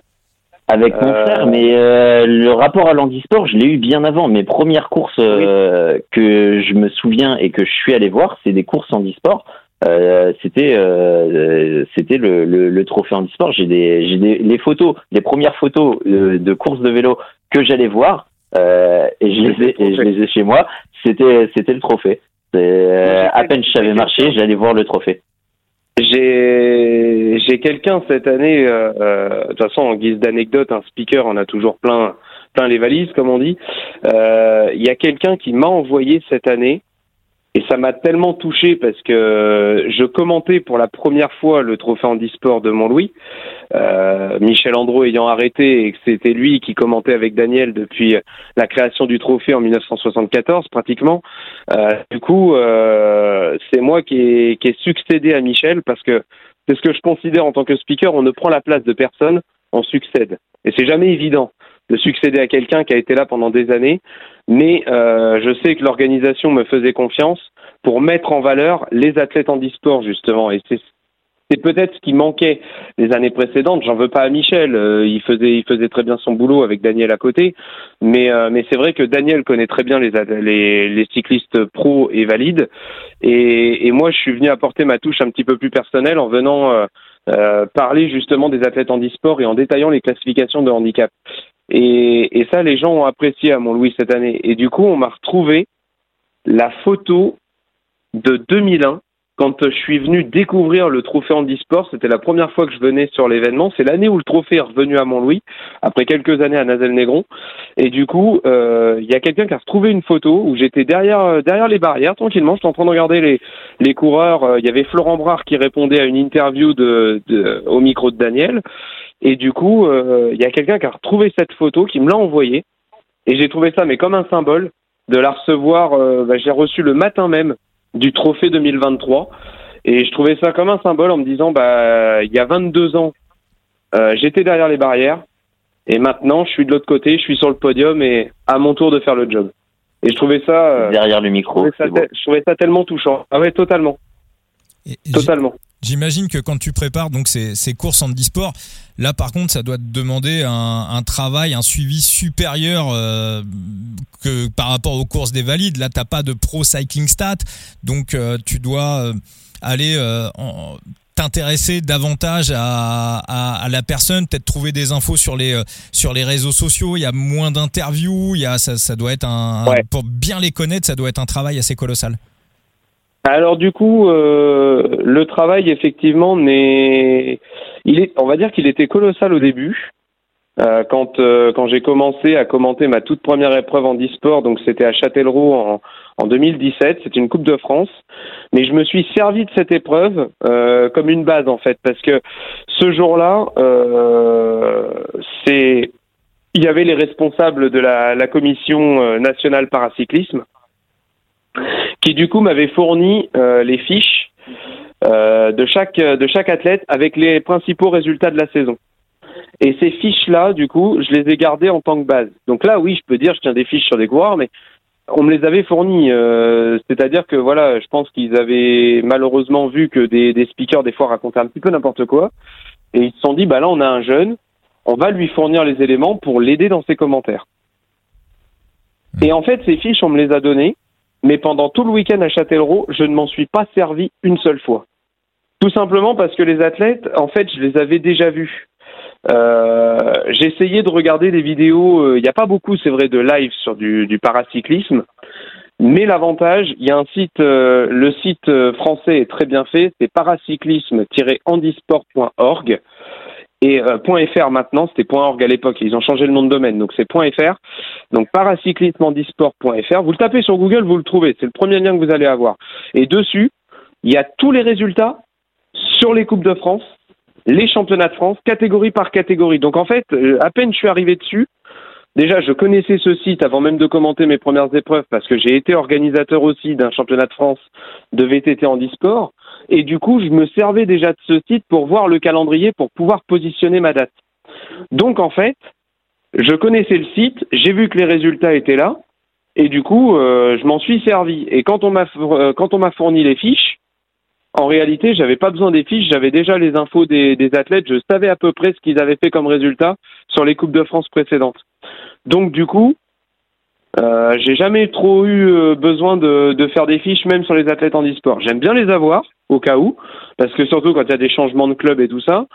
avec mon euh... frère, mais euh, le rapport à l'handisport, je l'ai eu bien avant. Mes premières courses euh, oui. que je me souviens et que je suis allé voir, c'est des courses handisport. c'était c'était le, le, trophée handisport. J'ai des j'ai des les photos, les premières photos de course de vélo que j'allais voir et je les ai et je les ai chez moi. C'était c'était le trophée. à peine je savais marcher, j'allais voir le trophée. J'ai j'ai quelqu'un cette année, euh, euh, de toute façon en guise d'anecdote, un speaker on a toujours plein plein les valises comme on dit. Euh, il y a quelqu'un qui m'a envoyé cette année et ça m'a tellement touché parce que je commentais pour la première fois le trophée handisport de Montlouis, euh, Michel Andro ayant arrêté et que c'était lui qui commentait avec Daniel depuis la création du trophée en 1974 pratiquement. Euh, du coup, euh, c'est moi qui ai, qui ai succédé à Michel parce que c'est ce que je considère en tant que speaker, on ne prend la place de personne, on succède. Et c'est jamais évident de succéder à quelqu'un qui a été là pendant des années, mais euh, je sais que l'organisation me faisait confiance pour mettre en valeur les athlètes en e-sport justement, et c'est c'est peut-être ce qui manquait les années précédentes. J'en veux pas à Michel, euh, il faisait il faisait très bien son boulot avec Daniel à côté, mais euh, mais c'est vrai que Daniel connaît très bien les les, les cyclistes pro et valides, et, et moi je suis venu apporter ma touche un petit peu plus personnelle en venant euh, euh parler justement des athlètes en e-sport et en détaillant les classifications de handicap. Et, et ça, les gens ont apprécié à Mont-Louis cette année. Et du coup, on m'a retrouvé la photo de 2001 quand je suis venu découvrir le trophée handisport, c'était la première fois que je venais sur l'événement. C'est l'année où le trophée est revenu à Mont-Louis, après quelques années à Nazel-Négron. Et du coup, euh, il y a quelqu'un qui a retrouvé une photo où j'étais derrière euh, derrière les barrières, tranquillement. J'étais en train de regarder les, les coureurs. Euh, il y avait Florent Brard qui répondait à une interview de, de au micro de Daniel. Et du coup, euh, il y a quelqu'un qui a retrouvé cette photo, qui me l'a envoyée. Et j'ai trouvé ça, mais comme un symbole, de la recevoir. Euh, bah, j'ai reçu le matin même du trophée 2023. Et je trouvais ça comme un symbole en me disant, bah, il y a 22 ans, euh, j'étais derrière les barrières. Et maintenant, je suis de l'autre côté, je suis sur le podium et à mon tour de faire le job. Et je trouvais ça. derrière le micro. Je trouvais, ça, tellement touchant. Ah ouais, totalement. totalement. J'imagine que quand tu prépares donc ces, ces courses en e-sport, là par contre, ça doit te demander un, un travail, un suivi supérieur euh, que par rapport aux courses des valides. Là, t'as pas de pro cycling stat, donc euh, tu dois euh, aller t'intéresser davantage à, à, à, la personne, peut-être trouver des infos sur les sur les réseaux sociaux. Il y a moins d'interviews, il y a ça, ça doit être un pour bien les connaître, ça doit être un travail assez colossal. Alors du coup, euh, le travail effectivement n'est, il est, on va dire qu'il était colossal au début. Euh, quand euh, quand j'ai commencé à commenter ma toute première épreuve en e-sport, donc c'était à Châtellerault en, en 2017, c'était une Coupe de France, mais je me suis servi de cette épreuve comme une base en fait, parce que ce jour-là, c'est, il y avait les responsables de la commission nationale paracyclisme qui du coup m'avait fourni euh, les fiches euh, de chaque de chaque athlète avec les principaux résultats de la saison. Et ces fiches-là, du coup, je les ai gardées en tant que base. Donc là, oui, je peux dire, je tiens des fiches sur des coureurs, mais on me les avait fournies. Euh, C'est-à-dire que voilà, je pense qu'ils avaient malheureusement vu que des, des speakers des fois racontaient un petit peu n'importe quoi, et ils se sont dit, bah là, on a un jeune, on va lui fournir les éléments pour l'aider dans ses commentaires. Et en fait, ces fiches, on me les a données mais pendant tout le week-end à Châtellerault, je ne m'en suis pas servi une seule fois. Tout simplement parce que les athlètes, en fait, je les avais déjà vus. Euh, j'ai essayé de regarder des vidéos, euh, il n'y a pas beaucoup, c'est vrai, de live sur du, paracyclisme, mais l'avantage, il y a un site, euh, le site français est très bien fait, c'est paracyclisme-handisport.org et euh, .fr maintenant, c'était .org à l'époque, ils ont changé le nom de domaine, donc c'est .fr. Donc paracyclismehandisport.fr, vous le tapez sur Google, vous le trouvez, c'est le premier lien que vous allez avoir. Et dessus, il y a tous les résultats sur les Coupes de France, les championnats de France, catégorie par catégorie. Donc en fait, euh, à peine je suis arrivé dessus, Déjà, je connaissais ce site avant même de commenter mes premières épreuves parce que j'ai été organisateur aussi d'un championnat de France de VTT en e-sport. Et du coup, je me servais déjà de ce site pour voir le calendrier, pour pouvoir positionner ma date. Donc, en fait, je connaissais le site, j'ai vu que les résultats étaient là, et du coup, euh, je m'en suis servi. Et quand on m'a euh, quand on m'a fourni les fiches, en réalité, j'avais pas besoin des fiches, j'avais déjà les infos des, des athlètes, je savais à peu près ce qu'ils avaient fait comme résultat sur les coupes de France précédentes. Donc, du coup, Euh, j'ai jamais trop eu euh, besoin de, de, faire des fiches, même sur les athlètes en e-sport. J'aime bien les avoir, au cas où, parce que surtout quand il y a des changements de club et tout ça.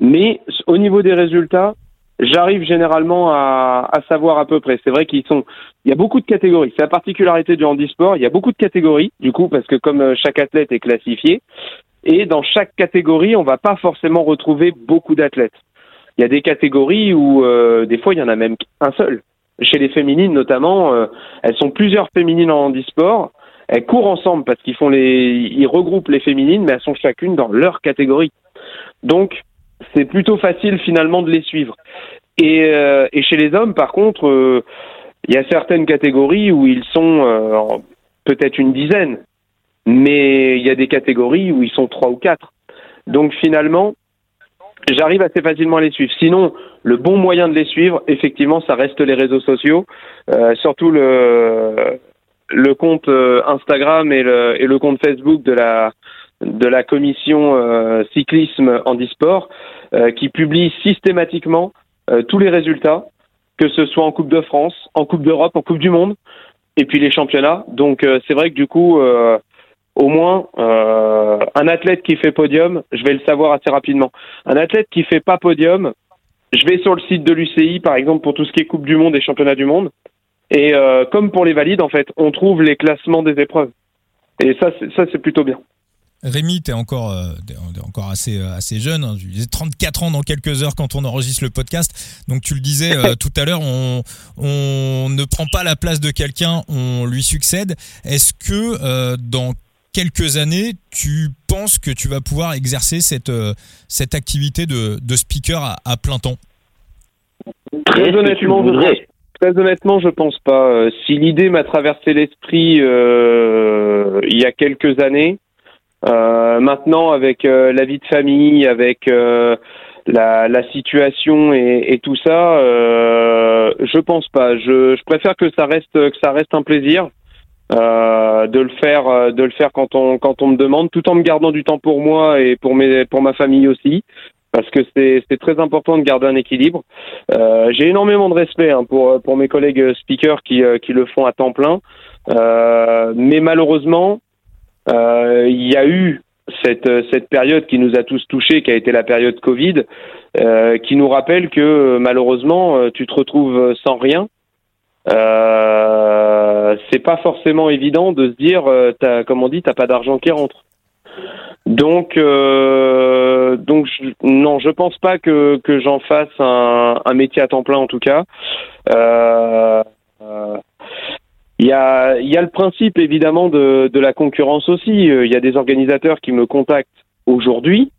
Mais au niveau des résultats, j'arrive généralement à, à, savoir à peu près. C'est vrai qu'ils sont, il y a beaucoup de catégories. C'est la particularité du handisport. Il y a beaucoup de catégories, du coup, parce que comme euh, chaque athlète est classifié, et dans chaque catégorie, on va pas forcément retrouver beaucoup d'athlètes. Il y a des catégories où euh, des fois il y en a même un seul. Chez les féminines notamment, euh, elles sont plusieurs féminines en handisport. Elles courent ensemble parce qu'ils font les, ils regroupent les féminines, mais elles sont chacune dans leur catégorie. Donc c'est plutôt facile finalement de les suivre. Et, euh, chez les hommes, par contre, euh, il y a certaines catégories où ils sont peut-être une dizaine, mais il y a des catégories où ils sont trois ou quatre. Donc finalement, j'arrive assez facilement à les suivre. Sinon, le bon moyen de les suivre, effectivement, ça reste les réseaux sociaux, euh, surtout le le compte Instagram et le, et le compte Facebook de la de la commission euh, cyclisme handisport euh, qui publie systématiquement euh, tous les résultats, que ce soit en Coupe de France, en Coupe d'Europe, en Coupe du Monde, et puis les championnats. Donc c'est vrai que du coup, au moins, un athlète qui fait podium, je vais le savoir assez rapidement. Un athlète qui fait pas podium, je vais sur le site de l'UCI, par exemple, pour tout ce qui est Coupe du Monde et Championnat du Monde. Et comme pour les valides, en fait, on trouve les classements des épreuves. Et ça, ça c'est plutôt bien. Rémi, tu es encore, euh, encore assez, euh, assez jeune, hein, 34 ans dans quelques heures quand on enregistre le podcast. Donc tu le disais euh, tout à l'heure, on, on ne prend pas la place de quelqu'un, on lui succède. Est-ce que euh, dans quelques années, tu penses que tu vas pouvoir exercer cette, cette activité de, de speaker à, à, plein temps? Très honnêtement, je, très honnêtement, je pense pas. Si l'idée m'a traversé l'esprit il y a quelques années, euh, maintenant, avec euh, la vie de famille, avec euh, la, la, situation et, et tout ça, euh, je pense pas. Je, je, préfère que ça reste que ça reste un plaisir euh, de le faire, de le faire quand on quand on me demande, tout en me gardant du temps pour moi et pour mes pour ma famille aussi. Parce que c'est c'est très important de garder un équilibre. Euh, J'ai énormément de respect hein, pour pour mes collègues speakers qui qui le font à temps plein, mais malheureusement, euh, il y a eu cette, cette période qui nous a tous touchés, qui a été la période Covid, euh, qui nous rappelle que malheureusement, euh, tu te retrouves sans rien. Euh, c'est pas forcément évident de se dire, euh, comme on dit, t'as pas d'argent qui rentre. Donc, euh, donc je, non, je pense pas que, que j'en fasse un, métier à temps plein en tout cas. Euh, il y a, il y a le principe évidemment de, de la concurrence aussi. Euh, il y a des organisateurs qui me contactent aujourd'hui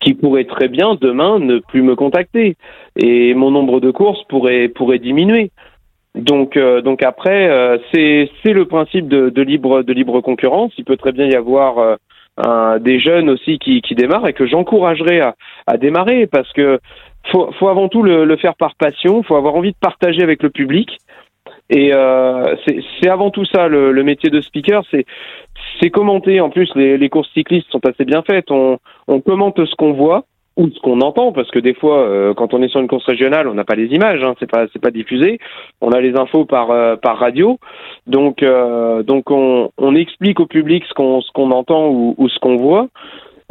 qui pourraient très bien demain ne plus me contacter et mon nombre de courses pourrait pourrait diminuer. Donc euh, donc après euh, c'est le principe de, de, libre de libre concurrence. Il peut très bien y avoir euh, un, des jeunes aussi qui, qui démarrent et que j'encouragerais à, à démarrer parce que faut faut avant tout le, le faire par passion. Faut avoir envie de partager avec le public et euh, c'est avant tout ça le, métier de speaker, c'est c'est commenter. En plus, les, les, courses cyclistes sont assez bien faites. On, on commente ce qu'on voit ou ce qu'on entend, parce que des fois, euh, quand on est sur une course régionale, on n'a pas les images, hein, c'est pas c'est pas diffusé. On a les infos par euh, par radio, donc euh, donc on, on explique au public ce qu'on ce qu'on entend ou, ou ce qu'on voit.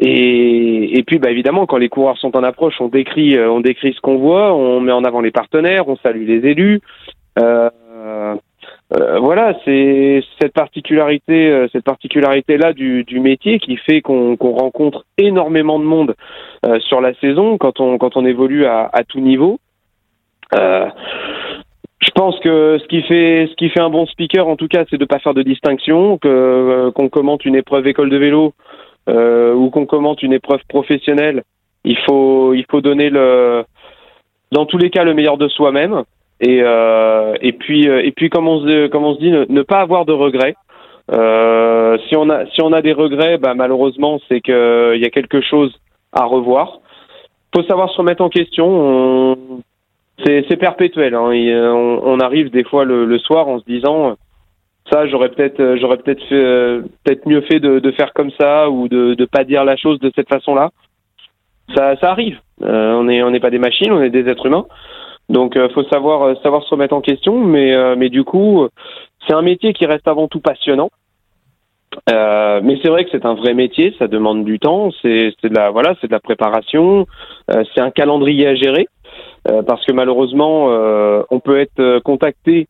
Et, et puis, bah, évidemment, quand les coureurs sont en approche, on décrit, on décrit ce qu'on voit, on met en avant les partenaires, on salue les élus. Euh, euh, euh, voilà, c'est cette particularité, euh, cette particularité là du, métier qui fait qu'on rencontre énormément de monde sur la saison quand on quand on évolue à, à tout niveau. je pense que ce qui fait ce qui fait un bon speaker en tout cas, c'est de pas faire de distinction, que qu'on commente une épreuve école de vélo ou qu'on commente une épreuve professionnelle. Il faut il faut donner le dans tous les cas le meilleur de soi-même et euh, et puis euh, et puis comme on se dit ne, pas avoir de regrets. Euh, si on a si on a des regrets, bah, malheureusement c'est que il y a quelque chose à revoir. Faut savoir se remettre en question. C'est perpétuel. Hein, on, arrive des fois le, soir en se disant ça j'aurais peut-être j'aurais peut-être peut-être mieux fait de, faire comme ça ou de de pas dire la chose de cette façon là. Ça arrive. Euh, on n'est pas des machines, on est des êtres humains. Donc, il faut savoir savoir se remettre en question. Mais mais du coup, c'est un métier qui reste avant tout passionnant. Euh, mais c'est vrai que c'est un vrai métier, ça demande du temps, c'est de la voilà, c'est de la préparation, euh, c'est un calendrier à gérer euh, parce que malheureusement on peut être contacté,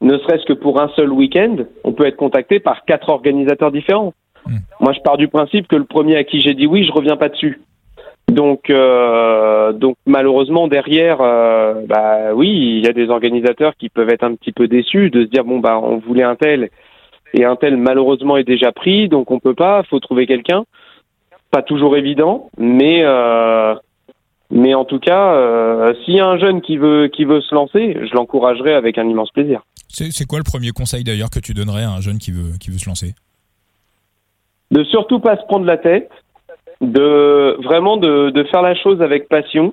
ne serait-ce que pour un seul week-end, on peut être contacté par quatre organisateurs différents. Hmm. Moi, je pars du principe que le premier à qui j'ai dit oui, je reviens pas dessus. Donc, donc malheureusement derrière, bah oui, il y a des organisateurs qui peuvent être un petit peu déçus de se dire bon bah on voulait un tel et un tel malheureusement est déjà pris, donc on peut pas, faut trouver quelqu'un. Pas toujours évident, mais euh, mais en tout cas, euh, s'il y a un jeune qui veut qui veut se lancer, je l'encouragerai avec un immense plaisir. C'est quoi le premier conseil d'ailleurs que tu donnerais à un jeune qui veut qui veut se lancer? De surtout pas se prendre la tête, de vraiment de, de faire la chose avec passion.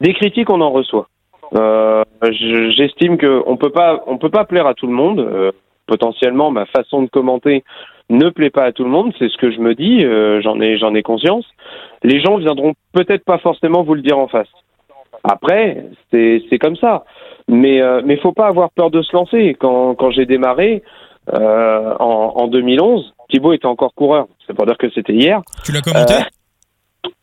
Des critiques, on en reçoit. Euh, J'estime que on peut pas on peut pas plaire à tout le monde. Euh, potentiellement ma façon de commenter ne plaît pas à tout le monde, c'est ce que je me dis, euh, j'en ai j'en ai conscience. Les gens viendront peut-être pas forcément vous le dire en face. Après, c'est comme ça. Mais euh, mais faut pas avoir peur de se lancer. Quand quand j'ai démarré euh, en, en 2011, Thibaut était encore coureur. C'est pas dire que c'était hier. Tu l'as commenté euh,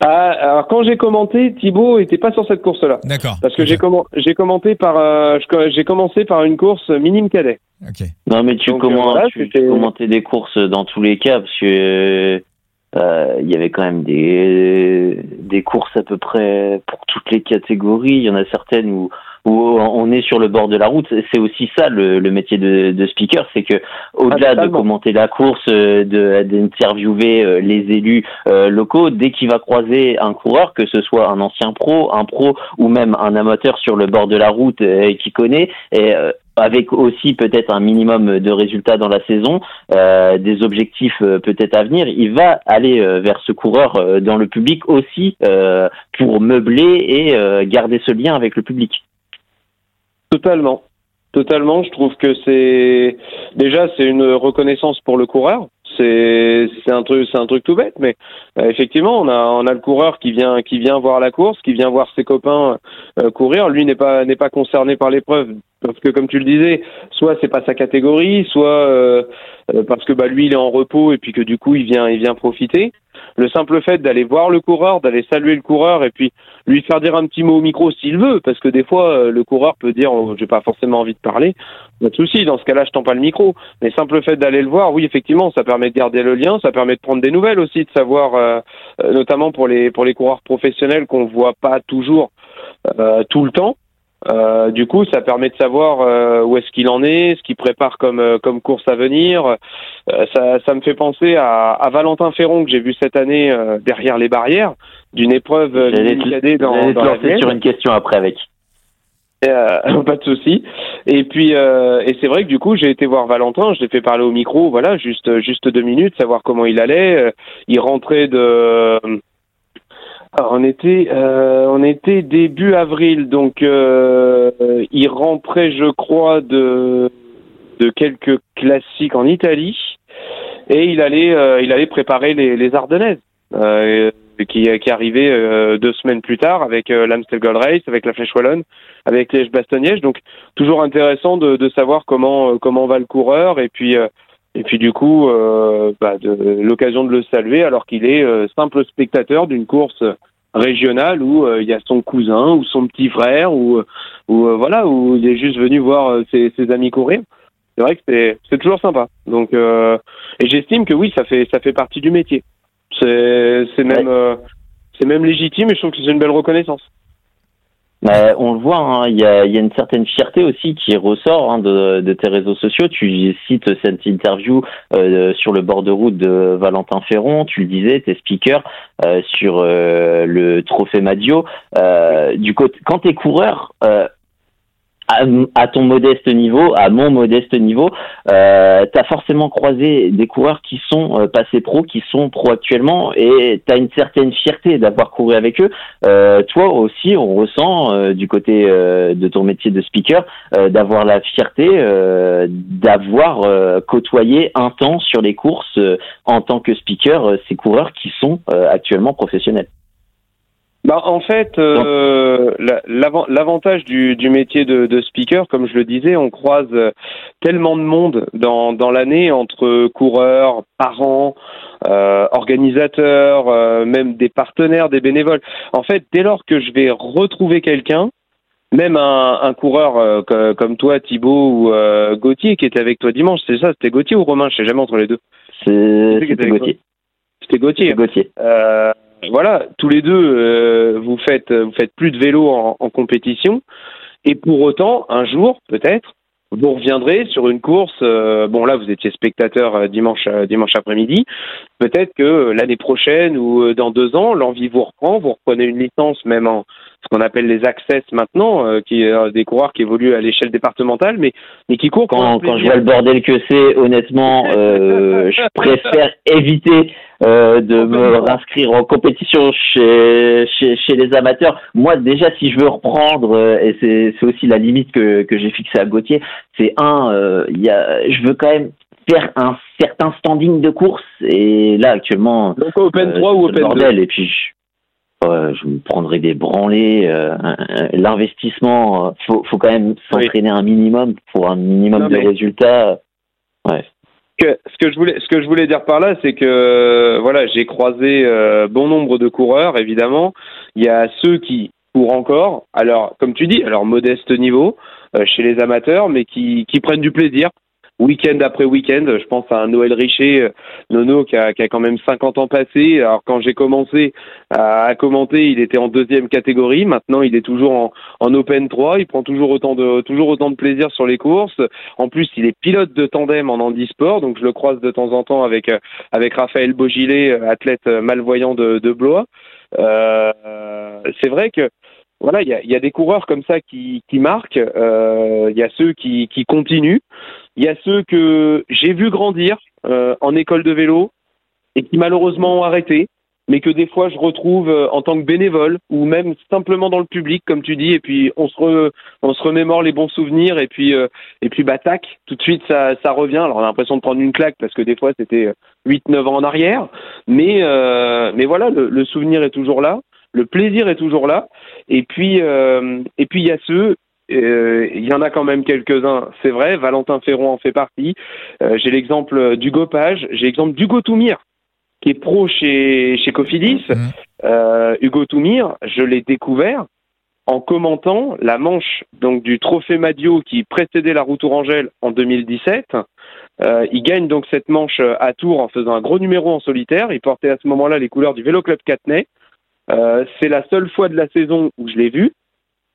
ah, alors quand j'ai commenté, Thibaut était pas sur cette course-là. D'accord. Parce que j'ai j'ai commenté par euh, j'ai commencé par une course minime cadet. Ok. Non mais tu, commentais tu, commentais des courses dans tous les cas parce que euh, il y avait quand même des des courses à peu près pour toutes les catégories. Il y en a certaines où où on est sur le bord de la route. C'est aussi ça le, métier de, de speaker, c'est que au-delà de commenter la course, euh, d'interviewer euh, les élus euh, locaux, dès qu'il va croiser un coureur, que ce soit un ancien pro, un pro ou même un amateur sur le bord de la route qui connaît, et avec aussi peut-être un minimum de résultats dans la saison, euh, des objectifs peut-être à venir, il va aller vers ce coureur dans le public aussi pour meubler et garder ce lien avec le public. Totalement. Totalement, je trouve que c'est déjà c'est une reconnaissance pour le coureur. C'est c'est un truc c'est un truc tout bête, mais euh, effectivement on a on a le coureur qui vient qui vient voir la course, qui vient voir ses copains euh, courir. Lui n'est pas n'est pas concerné par l'épreuve parce que comme tu le disais, soit c'est pas sa catégorie, soit euh, parce que bah lui il est en repos et puis que du coup il vient il vient profiter le simple fait d'aller voir le coureur, d'aller saluer le coureur et puis lui faire dire un petit mot au micro s'il veut, parce que des fois euh, le coureur peut dire oh, j'ai pas forcément envie de parler, pas de souci. Dans ce cas-là, je tends pas le micro. Mais simple fait d'aller le voir, oui effectivement, ça permet de garder le lien, ça permet de prendre des nouvelles aussi, de savoir, euh, euh, notamment pour les pour les coureurs professionnels qu'on voit pas toujours tout le temps. Euh, du coup, ça permet de savoir euh, où est-ce qu'il en est, ce qu'il prépare comme euh, comme course à venir. ça, ça me fait penser à, à Valentin Ferron que j'ai vu cette année derrière les barrières d'une épreuve cadet dans, dans la sur une question après avec. pas de souci. Et puis, et c'est vrai que du coup, j'ai été voir Valentin, je l'ai fait parler au micro, voilà, juste juste deux minutes, savoir comment il allait. il rentrait de on était, euh, on était début avril, donc euh, il rentrait, je crois, de de quelques classiques en Italie, et il allait, euh, il allait préparer les, les Ardennaises, qui qui arrivaient deux semaines plus tard avec l'Amstel Gold Race, avec la Flèche Wallonne, avec les Bastogne Donc toujours intéressant de, de savoir comment comment va le coureur, et puis et puis du coup, euh, bah, l'occasion de le saluer alors qu'il est euh, simple spectateur d'une course régionale où euh, il y a son cousin ou son petit frère ou, ou voilà où il est juste venu voir ses, ses, amis courir. C'est vrai que c'est toujours sympa. Donc et j'estime que oui, ça fait ça fait partie du métier. C'est c'est même c'est même légitime et je trouve que c'est une belle reconnaissance. On le voit, hein, il y, a, y, a, une certaine fierté aussi qui ressort hein, de, de, tes réseaux sociaux. Tu cites cette interview euh, sur le bord de route de Valentin Ferron, tu le disais, tes speakers euh, sur euh, le trophée Madio. du côté, quand t'es coureur, à, ton modeste niveau, à mon modeste niveau, euh, tu as forcément croisé des coureurs qui sont euh, passés pro, qui sont pro actuellement, et tu as une certaine fierté d'avoir couru avec eux. Euh, toi aussi, on ressent euh, du côté de ton métier de speaker, d'avoir la fierté d'avoir côtoyé un temps sur les courses en tant que speaker ces coureurs qui sont actuellement professionnels. Bah, en fait, euh, l'avantage du, du, métier de, de, speaker, comme je le disais, on croise tellement de monde dans, dans l'année entre coureurs, parents, euh, organisateurs, euh, même des partenaires, des bénévoles. En fait, dès lors que je vais retrouver quelqu'un, même un, un coureur euh, comme toi, Thibaut ou euh, Gauthier, qui était avec toi dimanche, c'est ça, c'était Gauthier ou Romain, je sais jamais entre les deux. C'était Gauthier. C'était Gauthier. Gauthier. Euh, voilà, tous les deux, euh, vous faites vous faites plus de vélo en, compétition, et pour autant, un jour, peut-être, vous reviendrez sur une course. Euh, bon, là, vous étiez spectateur euh, dimanche après-midi. Peut-être que l'année prochaine ou dans deux ans, l'envie vous reprend, vous reprenez une licence, même en ce qu'on appelle les access maintenant, qui est des coureurs qui évoluent à l'échelle départementale, mais mais qui courent quand, quand je vois le bordel que c'est, honnêtement, je préfère éviter euh, de me réinscrire en compétition chez, chez, chez les amateurs. Moi, déjà, si je veux reprendre, euh, et c'est aussi la limite que, que j'ai fixée à Gauthier, c'est un, euh, y a, je veux quand même faire un certain standing de course. Et là, actuellement, donc Open 3 ou Open bordel, Et puis, je, je me prendrai des branlées. L'investissement, faut, faut quand même s'entraîner un minimum pour un minimum de résultats. Ouais que, ce que je voulais, ce que je voulais dire par là, c'est que voilà, j'ai croisé euh, bon nombre de coureurs. Évidemment, il y a ceux qui courent encore, alors comme tu dis, alors modeste niveau euh, chez les amateurs, mais qui, qui prennent du plaisir week-end après week-end. Je pense à un Noël Richer, euh, Nono, qui a, qui a, quand même 50 ans passé. Alors quand j'ai commencé à, commenter, il était en deuxième catégorie. Maintenant, il est toujours en, en, Open 3. Il prend toujours autant de toujours autant de plaisir sur les courses. En plus, il est pilote de tandem en handisport, donc je le croise de temps en temps avec euh, avec Raphaël Bogilet, athlète malvoyant de, de Blois. Euh, c'est vrai que voilà, il y a, y a, des coureurs comme ça qui, qui marquent. Euh, il y a ceux qui, qui continuent. Il y a ceux que j'ai vu grandir euh, en école de vélo et qui malheureusement ont arrêté, mais que des fois je retrouve euh, en tant que bénévole ou même simplement dans le public, comme tu dis, et puis on se, re, on se remémore les bons souvenirs et puis euh, et puis bah tac, tout de suite ça, ça revient. Alors on a l'impression de prendre une claque parce que des fois c'était 8-9 ans en arrière, mais mais voilà, le, le, souvenir est toujours là, le plaisir est toujours là, et puis et puis il y a ceux euh, il y en a quand même quelques-uns, c'est vrai. Valentin Ferron en fait partie. Euh, j'ai l'exemple d'Hugo Page, j'ai l'exemple d'Hugo Toumir, qui est pro chez, chez Cofidis. Mmh. Euh, Hugo Toumir, je l'ai découvert en commentant la manche donc du Trophée Madio qui précédait la Route Tourangelle en 2017. Euh, il gagne donc cette manche à Tours en faisant un gros numéro en solitaire. Il portait à ce moment-là les couleurs du Vélo Club Catenay. Euh, c'est la seule fois de la saison où je l'ai vu,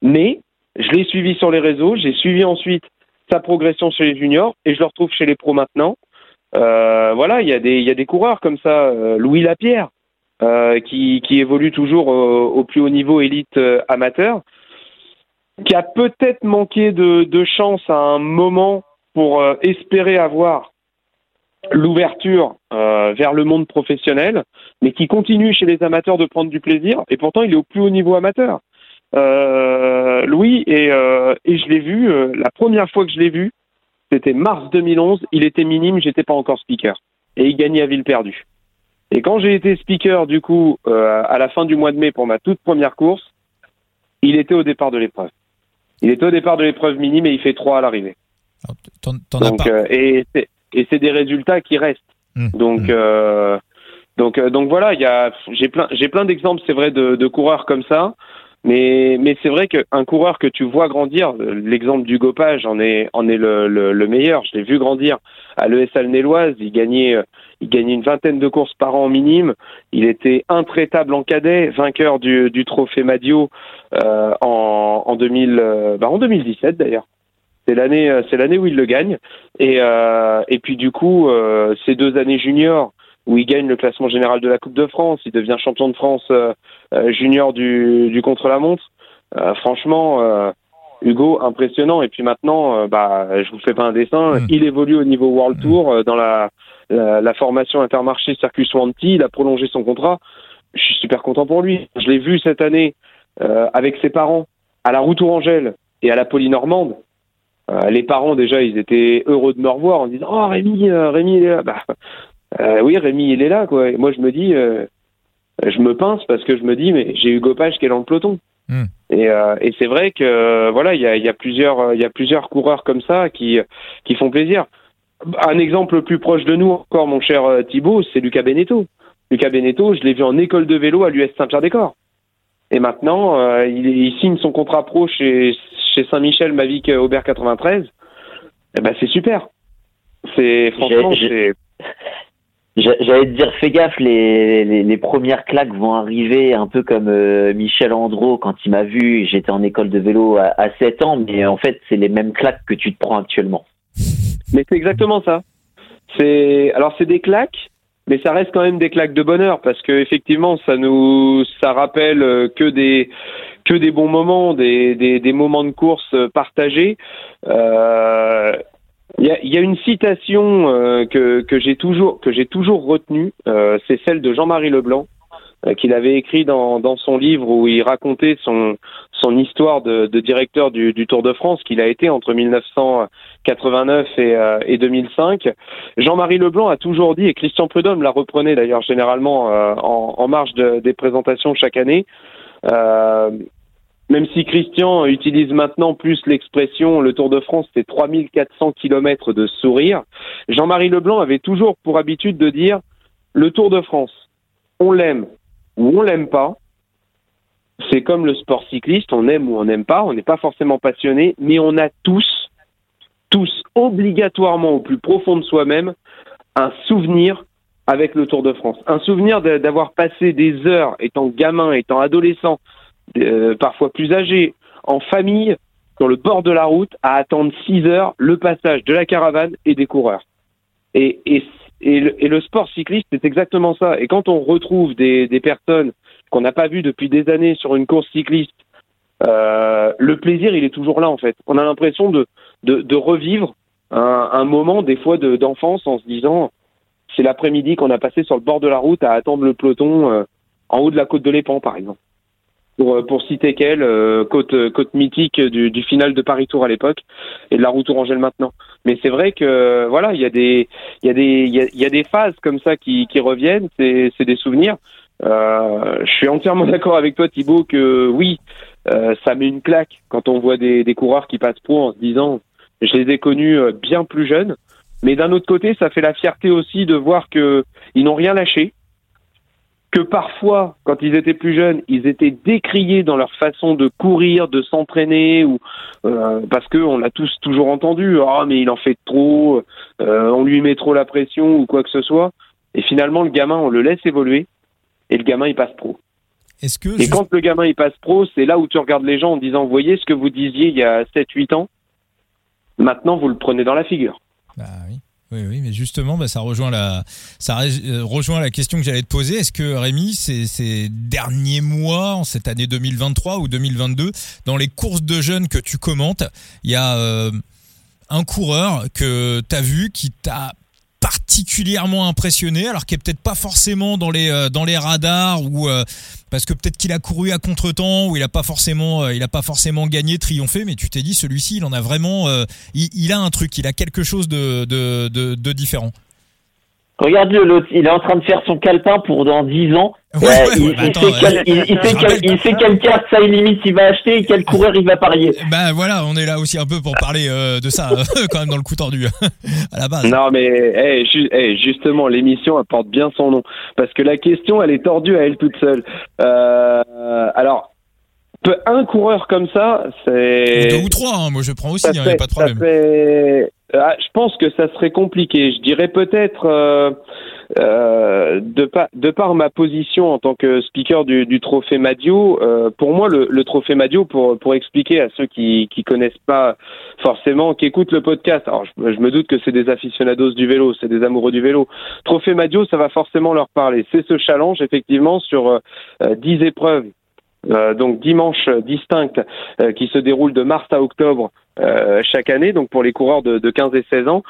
mais je l'ai suivi sur les réseaux, j'ai suivi ensuite sa progression chez les juniors et je le retrouve chez les pros maintenant. Euh, voilà, il y, a des, coureurs comme ça, euh, Louis Lapierre, euh, qui, évolue toujours au, plus haut niveau élite amateur, qui a peut-être manqué de, chance à un moment pour espérer avoir l'ouverture vers le monde professionnel, mais qui continue chez les amateurs de prendre du plaisir, et pourtant il est au plus haut niveau amateur. Euh, Louis, et, euh, et je l'ai vu, euh, la première fois que je l'ai vu, c'était mars 2011, il était minime, j'étais pas encore speaker. Et il gagnait à ville perdue. Et quand j'ai été speaker, du coup, euh, à la fin du mois de mai pour ma toute première course, il était au départ de l'épreuve. Il était au départ de l'épreuve minime et il fait 3 à l'arrivée. Donc, et c'est, des résultats qui restent. Mmh. Donc, mmh. Donc, donc voilà, j'ai plein, plein d'exemples, c'est vrai, de, de coureurs comme ça. Mais, mais c'est vrai qu'un coureur que tu vois grandir, l'exemple du Gopage en est, en est le, le, le meilleur. Je l'ai vu grandir à l'ESL Néloise. Il gagnait, il gagnait une vingtaine de courses par an en minime. Il était intraitable en cadet, vainqueur du, du trophée Madio euh, en, en, 2000, euh, bah en 2017 d'ailleurs. C'est l'année, c'est l'année où il le gagne. Et, euh, et puis du coup, euh, ces deux années juniors où il gagne le classement général de la Coupe de France, il devient champion de France euh, euh junior du, du contre-la-montre. Euh, franchement, euh, Hugo, impressionnant. Et puis maintenant, bah, je vous fais pas un dessin, mmh. il évolue au niveau World mmh. Tour dans la, la, la, formation Intermarché Circuit Swanty, il a prolongé son contrat. Je suis super content pour lui. Je l'ai vu cette année avec ses parents à la route Tourangelle et à la Polynormande. les parents déjà, ils étaient heureux de me revoir en disant Oh Rémi, Rémi il est là. Bah, euh, oui, Rémi, il est là, quoi. Et moi, je me dis, euh, je me pince parce que je me dis, mais j'ai Hugo Page qui est dans le peloton. Hmm. Et, et c'est vrai que voilà, il y a, y a, plusieurs, il y a plusieurs coureurs comme ça qui qui font plaisir. Un exemple plus proche de nous encore, mon cher Thibaut, c'est Lucas Beneteau. Lucas Beneteau, je l'ai vu en école de vélo à l'US Saint-Pierre-des-Corps. Et maintenant, euh, il, il, signe son contrat pro chez, chez Saint-Michel Mavic Aubert 93. Eh ben, c'est super. C'est franchement, c'est. J'allais te dire, fais gaffe, les, les, premières claques vont arriver un peu comme euh, Michel Andro quand il m'a vu. J'étais en école de vélo à, à 7 ans, mais en fait, c'est les mêmes claques que tu te prends actuellement. Mais c'est exactement ça. C'est alors c'est des claques, mais ça reste quand même des claques de bonheur parce que effectivement ça nous ça rappelle euh, que des que des bons moments, des, des, des moments de course partagés. Euh, il y, a, y, a, une citation euh, que, que j'ai toujours que j'ai toujours retenue, euh, c'est celle de Jean-Marie Leblanc euh, qu'il avait écrit dans, dans son livre où il racontait son son histoire de, de directeur du, du, Tour de France qu'il a été entre 1989 et, euh, et 2005. Jean-Marie Leblanc a toujours dit, et Christian Prudhomme la reprenait d'ailleurs généralement euh, en, en, marge de, des présentations chaque année, euh, même si Christian utilise maintenant plus l'expression le Tour de France, c'est 3400 kilomètres de sourire, Jean-Marie Leblanc avait toujours pour habitude de dire le Tour de France, on l'aime ou on l'aime pas, c'est comme le sport cycliste, on aime ou on n'aime pas, on n'est pas forcément passionné, mais on a tous, tous obligatoirement au plus profond de soi-même, un souvenir avec le Tour de France. Un souvenir d'avoir passé des heures étant gamin, étant adolescent, euh, parfois plus âgé, en famille, sur le bord de la route, à attendre 6 heures le passage de la caravane et des coureurs. Et, et, et, le, et le, sport cycliste, c'est exactement ça. Et quand on retrouve des, des personnes qu'on n'a pas vues depuis des années sur une course cycliste, euh, le plaisir, il est toujours là en fait. On a l'impression de, de, de, revivre un, un moment, des fois, d'enfance en se disant, c'est l'après-midi qu'on a passé sur le bord de la route à attendre le peloton euh, en haut de la côte de l'Épan, par exemple pour, euh, pour citer qu'elle, euh, côte, côte mythique du, final de Paris Tour à l'époque et de la route Tourangelle maintenant. Mais c'est vrai que voilà, il y a des il y a des il y des phases comme ça qui, reviennent, c'est des souvenirs. Euh, je suis entièrement d'accord avec toi Thibaut que oui, euh, ça met une claque quand on voit des, des coureurs qui passent pro en se disant je les ai connus euh, bien plus jeunes. Mais d'un autre côté, ça fait la fierté aussi de voir que ils n'ont rien lâché, que parfois, quand ils étaient plus jeunes, ils étaient décriés dans leur façon de courir, de s'entraîner, ou euh, parce que on l'a tous toujours entendu, ah mais il en fait trop, euh, on lui met trop la pression ou quoi que ce soit. Et finalement, le gamin, on le laisse évoluer, et le gamin, il passe pro. Est-ce que et quand le gamin il passe pro, c'est là où tu regardes les gens en disant, voyez ce que vous disiez il y a 7-8 ans, maintenant vous le prenez dans la figure. Bah oui. Oui, oui, mais justement, bah, ça rejoint la, ça rejoint la question que j'allais te poser. Est-ce que Rémi, ces, derniers mois, cette année 2023 ou 2022, dans les courses de jeunes que tu commentes, il y a euh, un coureur que tu as vu qui t'a particulièrement impressionné, alors qu'il est peut-être pas forcément dans les euh, dans les radars ou euh, parce que peut-être qu'il a couru à contretemps ou il a pas forcément euh, il a pas forcément gagné, triomphé, mais tu t'es dit celui-ci il en a vraiment il, a un truc, il a quelque chose de, de, de différent. Regarde le l'autre, il est en train de faire son calepin pour dans 10 ans. Ouais, ouais, il, ouais, il, attends, sait quel, il, il, sait quel, il sait quelle carte ça limite il va acheter et quel coureur il va parier. Ben voilà, on est là aussi un peu pour parler euh, de ça quand même dans le coup tordu à la base. Non mais hey, ju hey, justement l'émission apporte bien son nom parce que la question elle est tordue à elle toute seule. Euh, alors un coureur comme ça, c'est deux ou trois. Hein, moi je prends aussi, il n'y hein, a pas de problème. Fait... Ah, je pense que ça serait compliqué. Je dirais peut-être, euh, euh, de, par, de par ma position en tant que speaker du, du trophée Madio, euh, pour moi, le, le, trophée Madio, pour, pour expliquer à ceux qui qui connaissent pas forcément, qui écoutent le podcast, alors je, je me doute que c'est des aficionados du vélo, c'est des amoureux du vélo. Trophée Madio, ça va forcément leur parler. C'est ce challenge, effectivement, sur euh, 10 épreuves euh, donc dimanche distinct euh, qui se déroule de mars à octobre euh, chaque année, donc pour les coureurs de, de 15 et 16 ans,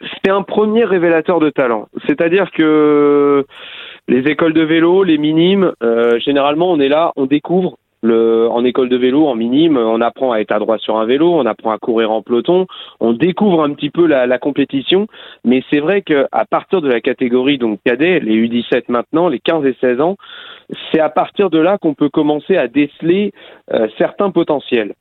c'est un premier révélateur de talent. C'est-à-dire que les écoles de vélo, les minimes, généralement on est là, on découvre Le, en école de vélo, en minime, on apprend à être adroit sur un vélo, on apprend à courir en peloton, on découvre un petit peu la, la compétition. Mais c'est vrai qu'à partir de la catégorie donc cadet, les U17 maintenant, les 15 et 16 ans, c'est à partir de là qu'on peut commencer à déceler euh, certains potentiels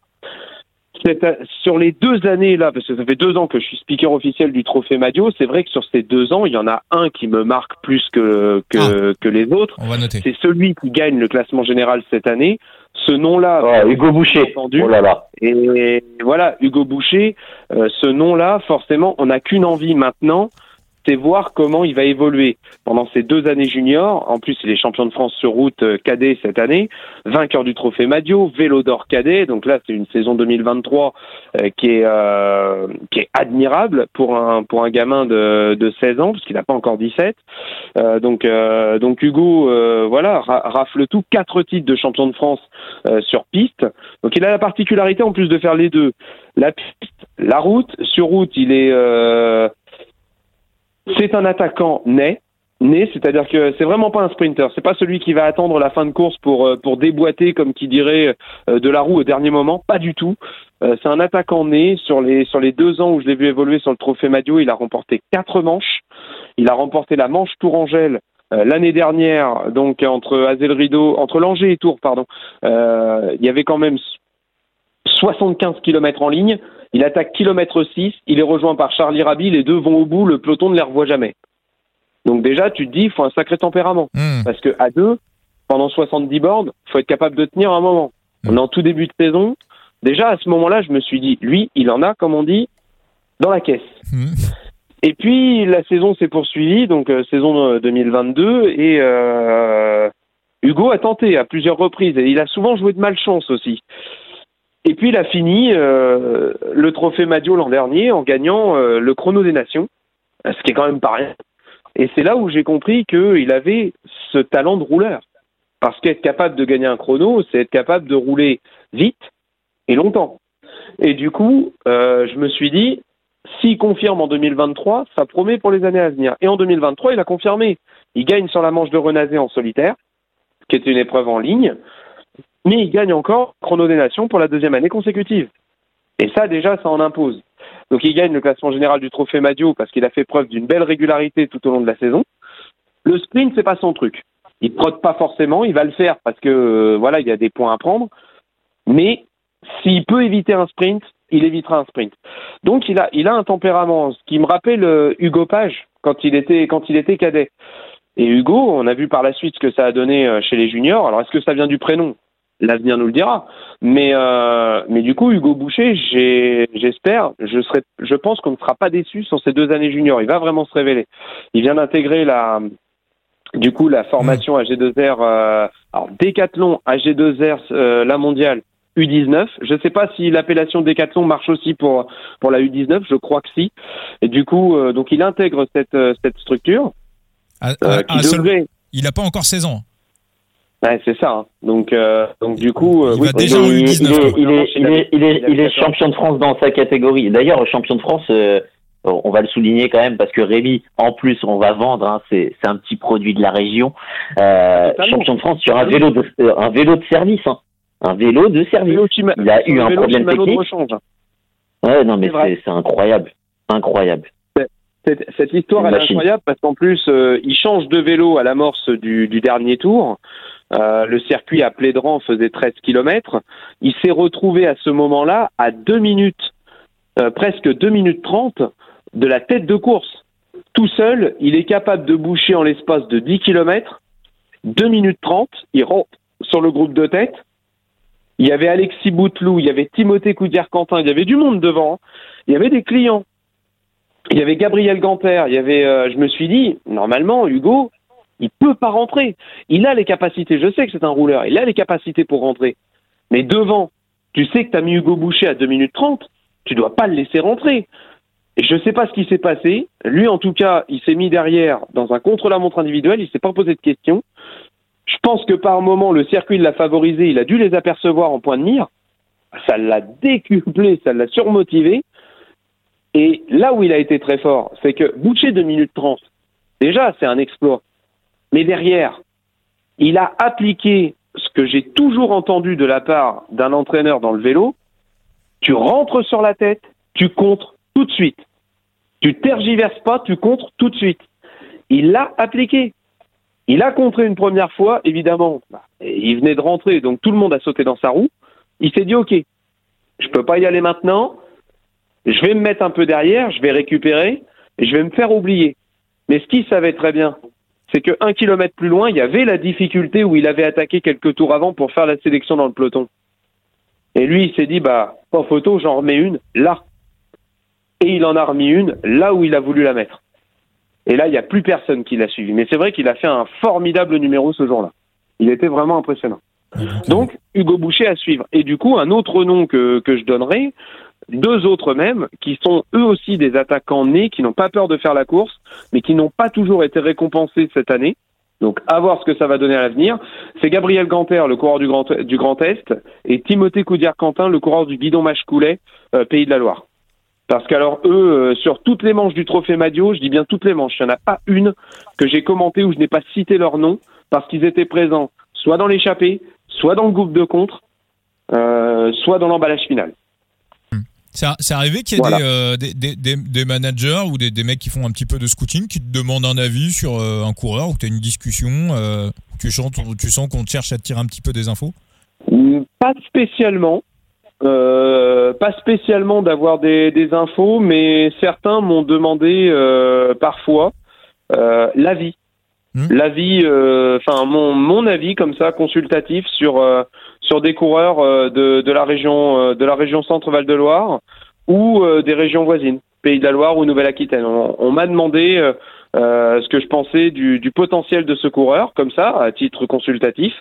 sur les deux années là, parce que ça fait deux ans que je suis speaker officiel du Trophée Madio, c'est vrai que sur ces deux ans, il y en a un qui me marque plus que que, ah. que les autres. C'est celui qui gagne le classement général cette année. Ce nom-là, Hugo Boucher. Entendu. Oh là là. Et voilà, Hugo Boucher. Euh, ce nom-là, forcément, on n'a qu'une envie maintenant, c'est voir comment il va évoluer pendant ces deux années juniors. En plus, il est champion de France sur route euh, cadet cette année, vainqueur du trophée Madio, vélo d'or cadet. Donc là, c'est une saison 2023 euh, qui est euh, qui est admirable pour un pour un gamin de, de 16 ans parce qu'il n'a pas encore 17. Euh, donc donc Hugo, voilà, rafle tout quatre titres de champion de France sur piste. Donc il a la particularité en plus de faire les deux, la piste, la route. Sur route, il est c'est un attaquant né, né, c'est-à-dire que c'est vraiment pas un sprinter. C'est pas celui qui va attendre la fin de course pour euh, pour déboîter, comme qui dirait, euh, de la roue au dernier moment. Pas du tout. Euh, c'est un attaquant né. Sur les sur les deux ans où je l'ai vu évoluer sur le Trophée Madio, il a remporté quatre manches. Il a remporté la manche Tourangelle l'année dernière, donc entre Azel Rideau, entre Langer et Tours, pardon. il y avait quand même 75 km en ligne. Il attaque kilomètre 6, il est rejoint par Charlie Rabi, les deux vont au bout, le peloton ne les revoit jamais. Donc déjà, tu te dis, il faut un sacré tempérament. Hmm. Parce que à deux, pendant 70 bornes, il faut être capable de tenir un moment. Hmm. On est en tout début de saison. Déjà, à ce moment-là, je me suis dit, lui, il en a, comme on dit, dans la caisse. Hmm. Et puis, la saison s'est poursuivie, donc euh, saison 2022, euh, et euh, Hugo a tenté à plusieurs reprises, et il a souvent joué de malchance aussi. Et puis il a fini euh, le trophée Madio l'an dernier en gagnant euh, le chrono des nations, ce qui est quand même pas rien. Et c'est là où j'ai compris qu'il avait ce talent de rouleur. Parce qu'être capable de gagner un chrono, c'est être capable de rouler vite et longtemps. Et du coup, euh, je me suis dit, s'il confirme en 2023, ça promet pour les années à venir. Et en 2023, il a confirmé. Il gagne sur la manche de Renazé en solitaire, qui est une épreuve en ligne mais il gagne encore Chrono des Nations pour la deuxième année consécutive. Et ça, déjà, ça en impose. Donc il gagne le classement général du Trophée Madio parce qu'il a fait preuve d'une belle régularité tout au long de la saison. Le sprint, c'est pas son truc. Il trotte pas forcément, il va le faire parce que euh, voilà, il y a des points à prendre. Mais s'il peut éviter un sprint, il évitera un sprint. Donc il a, il a un tempérament, ce qui me rappelle euh, Hugo Page quand il était, quand il était cadet. Et Hugo, on a vu par la suite ce que ça a donné euh, chez les juniors. Alors est-ce que ça vient du prénom? L'avenir nous le dira. Mais euh, mais du coup, Hugo Boucher, j'espère, je serai, je pense qu'on ne sera pas déçu sur ces deux années juniors. Il va vraiment se révéler. Il vient d'intégrer la du coup la formation AG2R, euh, alors Décathlon AG2R, euh, la mondiale U19. Je ne sais pas si l'appellation Décathlon marche aussi pour pour la U19. Je crois que si. Et du coup, donc il intègre cette cette structure. Qui devrait... Il n'a pas encore 16 ans. Ouais, c'est ça. Hein. Donc, euh, donc du coup, il, va déjà il, il, est, il, est, il est champion de France dans sa catégorie. D'ailleurs, champion de France, euh, on va le souligner quand même parce que Rémi, en plus, on va vendre. Hein, c'est, c'est un petit produit de la région. Euh, champion de France sur un vélo de, euh, un vélo de service. Hein. Un vélo de service. il a eu un problème technique. Ouais, non, mais c'est, c'est incroyable, incroyable. Cette, cette histoire elle est incroyable parce qu'en plus, euh, il change de vélo à l'amorce du, du dernier tour. Euh, le circuit à Plédran faisait 13 km. Il s'est retrouvé à ce moment-là à 2 minutes, euh, presque 2 minutes 30 de la tête de course. Tout seul, il est capable de boucher en l'espace de 10 km, 2 minutes 30, il rentre sur le groupe de tête. Il y avait Alexis Bouteloup, il y avait Timothée Coudière-Quentin, il y avait du monde devant, hein. il y avait des clients. Il y avait Gabriel Gamper, il y avait, euh, je me suis dit, normalement, Hugo, il peut pas rentrer. Il a les capacités. Je sais que c'est un rouleur. Il a les capacités pour rentrer. Mais devant, tu sais que tu as mis Hugo Boucher à 2 minutes 30. Tu dois pas le laisser rentrer. Et je sais pas ce qui s'est passé. Lui, en tout cas, il s'est mis derrière dans un contre-la-montre individuel. Il s'est pas posé de questions. Je pense que par moment, le circuit l'a favorisé. Il a dû les apercevoir en point de mire. Ça l'a décuplé, ça l'a surmotivé. Et là où il a été très fort, c'est que Boucher 2 minutes 30, déjà, c'est un exploit. Mais derrière, il a appliqué ce que j'ai toujours entendu de la part d'un entraîneur dans le vélo, tu rentres sur la tête, tu contres tout de suite. Tu tergiverses pas, tu contres tout de suite. Il l'a appliqué. Il a contré une première fois, évidemment. Bah, il venait de rentrer, donc tout le monde a sauté dans sa roue. Il s'est dit, OK, je peux pas y aller maintenant. Je vais me mettre un peu derrière, je vais récupérer et je vais me faire oublier. Mais ce qu'il savait très bien, c'est que un kilomètre plus loin, il y avait la difficulté où il avait attaqué quelques tours avant pour faire la sélection dans le peloton. Et lui, il s'est dit, bah, pas photo, j'en remets une là. Et il en a remis une là où il a voulu la mettre. Et là, il n'y a plus personne qui l'a suivi. Mais c'est vrai qu'il a fait un formidable numéro ce jour-là. Il était vraiment impressionnant. Donc, Hugo Boucher à suivre. Et du coup, un autre nom que, que je donnerai, deux autres même, qui sont eux aussi des attaquants nés, qui n'ont pas peur de faire la course, mais qui n'ont pas toujours été récompensés cette année. Donc, à voir ce que ça va donner à l'avenir. C'est Gabriel Ganter, le coureur du Grand, du Grand Est, et Timothée Coudière-Quentin, le coureur du Guidon Machecoulet, euh, Pays de la Loire. Parce qu'alors, eux, euh, sur toutes les manches du Trophée Madio, je dis bien toutes les manches, il n'y en a pas une que j'ai commentée où je n'ai pas cité leur nom, parce qu'ils étaient présents soit dans l'échappée, soit dans le groupe de contre, euh, soit dans l'emballage final. C'est arrivé qu'il y ait euh, des, des, des, des, managers ou des, mecs qui font un petit peu de scouting, qui te demandent un avis sur euh, un coureur, ou tu as une discussion, euh, tu, sens, tu sens qu'on cherche à te tirer un petit peu des infos? Pas spécialement. pas spécialement d'avoir des, infos, mais certains m'ont demandé parfois l'avis. Hmm. L'avis, enfin mon, mon avis comme ça, consultatif sur sur des coureurs euh, de, de, la région euh, de la région Centre Val de Loire ou euh, des régions voisines, Pays de la Loire ou Nouvelle-Aquitaine. On, m'a demandé euh, ce que je pensais du, du, potentiel de ce coureur, comme ça, à titre consultatif.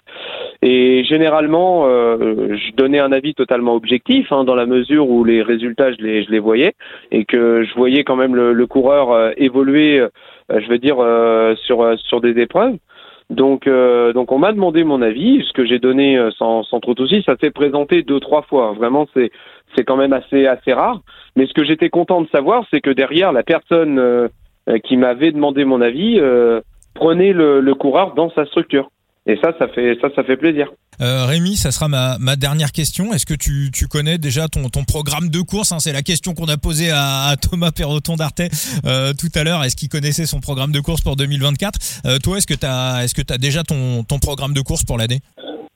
Et généralement, euh, je donnais un avis totalement objectif, hein, dans la mesure où les résultats, je les, je les voyais, et que je voyais quand même le, le coureur évoluer, je veux dire, sur, sur des épreuves. Donc, euh, donc on m'a demandé mon avis, ce que j'ai donné euh, sans, sans trop de soucis. Ça s'est présenté deux, trois fois. Vraiment, c'est c'est quand même assez assez rare. Mais ce que j'étais content de savoir, c'est que derrière la personne euh, qui m'avait demandé mon avis prenait le, le coureur dans sa structure. Et ça, ça fait ça, ça fait plaisir. Euh, Rémi, ça sera ma, ma dernière question. Est-ce que tu, tu, connais déjà ton, ton programme de course hein? C'est la question qu'on a posée à, à Thomas Perroton d'Arte euh, tout à l'heure. Est-ce qu'il connaissait son programme de course pour 2024 euh, Toi, est-ce que tu as, est-ce que as déjà ton, ton programme de course pour l'année?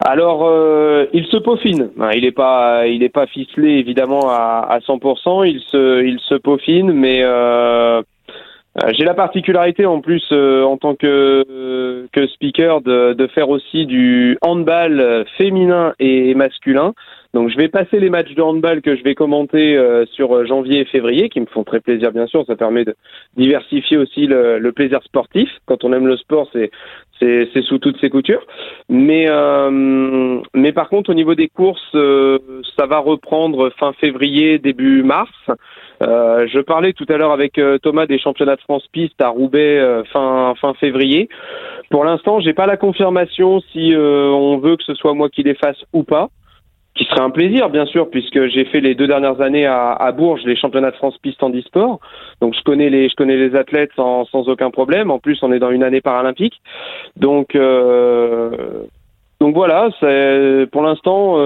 Alors, euh, il se peaufine. Il n'est pas, il est pas ficelé évidemment à, à 100%. Il se, il se peaufine, mais euh, j'ai la particularité en plus euh, en tant que, que speaker de, de, faire aussi du handball féminin et masculin. Donc je vais passer les matchs de handball que je vais commenter euh, sur janvier et février, qui me font très plaisir bien sûr. Ça permet de diversifier aussi le, le plaisir sportif. Quand on aime le sport, c'est c'est sous toutes ses coutures. Mais mais par contre au niveau des courses, ça va reprendre fin février, début mars. Euh, je parlais tout à l'heure avec euh, Thomas des championnats de France piste à Roubaix euh, fin fin février. Pour l'instant, j'ai pas la confirmation si on veut que ce soit moi qui les fasse ou pas. Qui serait un plaisir, bien sûr, puisque j'ai fait les deux dernières années à, à, Bourges les championnats de France piste en e-sport. Donc je connais les je connais les athlètes sans, sans aucun problème. En plus, on est dans une année paralympique. Donc donc voilà, pour l'instant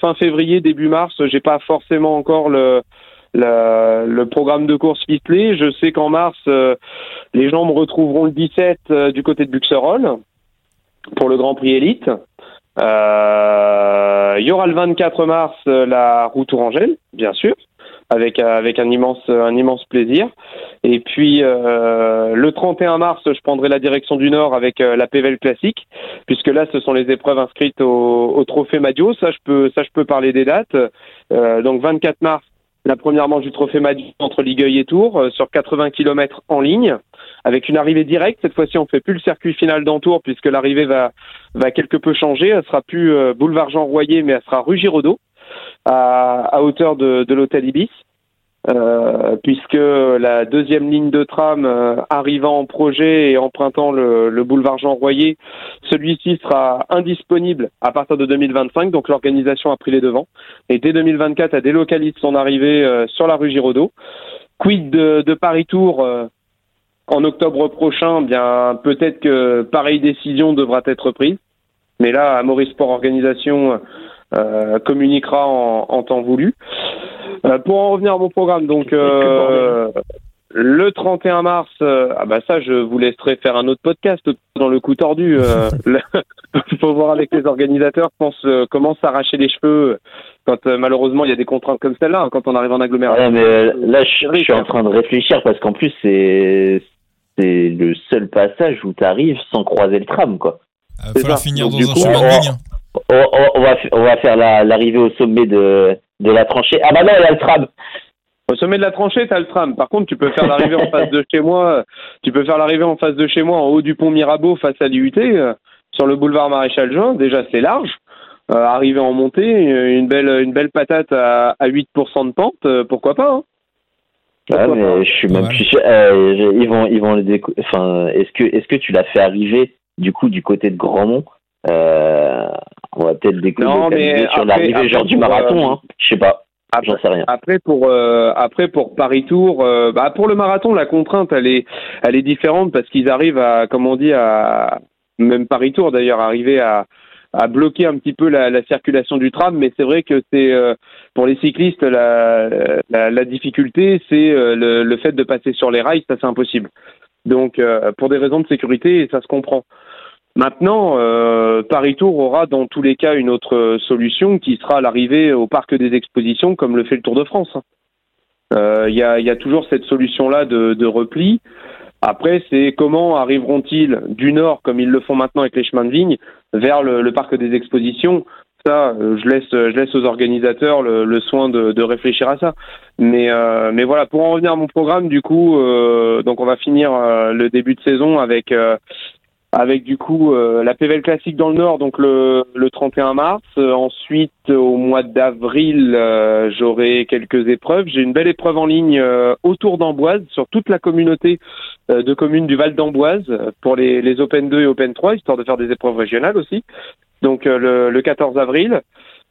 fin février début mars, j'ai pas forcément encore le le programme de course ficelé. Je sais qu'en mars, euh, les gens me retrouveront le 17 euh, du côté de Buxerolles pour le Grand Prix Élite. Euh, il y aura le 24 mars la route Tourangelle, bien sûr, avec avec un immense un immense plaisir. Et puis le 31 mars, je prendrai la direction du Nord avec la PVL classique, puisque là, ce sont les épreuves inscrites au, au Trophée Madio. Ça, je peux ça je peux parler des dates. donc 24 mars, la première manche du Trophée Madu entre Ligueuil et Tours euh, sur 80 km en ligne avec une arrivée directe. Cette fois-ci, on fait plus le circuit final d'Entour puisque l'arrivée va quelque peu changer. Elle sera plus euh, boulevard Jean Royer, mais elle sera rue Giraudot à, hauteur de l'hôtel Ibis. Euh, puisque la deuxième ligne de tram euh, arrivant en projet et empruntant le, le boulevard Jean Royer, celui-ci sera indisponible à partir de 2025, donc l'organisation a pris les devants. Et dès 2024, elle délocalise son arrivée euh, sur la rue Giraudot. Quid de, de Paris-Tour en octobre prochain, bien peut-être que pareille décision devra être prise. Mais là, Maurice Sport Organisation euh, communiquera en, en, temps voulu. Euh, pour en revenir à mon programme, donc euh, le 31 mars, ah bah ça, je vous laisserai faire un autre podcast dans le coup tordu. Il faut voir avec les organisateurs pense, comment s'arracher les cheveux quand malheureusement il y a des contraintes comme celle-là, hein, quand on arrive en agglomération. Ouais, mais là, je, je suis en train de réfléchir parce qu'en plus, c'est c'est le seul passage où tu arrives sans croiser le tram, quoi. Il va falloir finir dans un chemin de ligne. On, on, va, on va faire l'arrivée au sommet de, de la tranchée. Ah bah non, il y a le tram. Au sommet de la tranchée, tu as le tram. Par contre, tu peux faire l'arrivée en face de chez moi. Tu peux faire l'arrivée en face de chez moi, en haut du pont Mirabeau, face à l'IUT, euh, sur le boulevard Maréchal Juin. Déjà, c'est large. Euh, arriver en montée, une belle, une belle patate à, à 8% de pente, euh, pourquoi pas hein ah, mais je suis même plus sûr. Euh, ils vont, ils vont les Enfin, est-ce que, est-ce que tu l'as fait arriver du coup du côté de Grandmont euh, On va peut-être découvrir sur l'arrivée genre du marathon. Euh, hein. Je sais pas. J'en sais rien. Après pour euh, après pour Paris Tour, euh, bah pour le marathon la contrainte elle est elle est différente parce qu'ils arrivent à comme on dit à même Paris Tour d'ailleurs arriver à à bloquer un petit peu la, la circulation du tram, mais c'est vrai que c'est euh, pour les cyclistes la, la, la difficulté, c'est euh, le, le, fait de passer sur les rails, ça c'est impossible. Donc euh, pour des raisons de sécurité, ça se comprend. Maintenant, Paris Tour aura dans tous les cas une autre solution qui sera l'arrivée au parc des expositions, comme le fait le Tour de France. Il y, a, y, a, toujours cette solution-là de, de repli. Après, c'est comment arriveront-ils du nord, comme ils le font maintenant avec les chemins de vigne, vers le, le parc des expositions ça, euh, je laisse, je laisse aux organisateurs le, le soin de, de, réfléchir à ça. Mais, euh, mais voilà, pour en revenir à mon programme, du coup, euh, donc on va finir euh, le début de saison avec euh, avec du coup euh, la PVL classique dans le Nord, donc le, le 31 mars. Euh, ensuite, au mois d'avril, euh, j'aurai quelques épreuves. J'ai une belle épreuve en ligne autour d'Amboise, sur toute la communauté de communes du Val d'Amboise, pour les, les Open 2 et Open 3, histoire de faire des épreuves régionales aussi. Donc le, le 14 avril.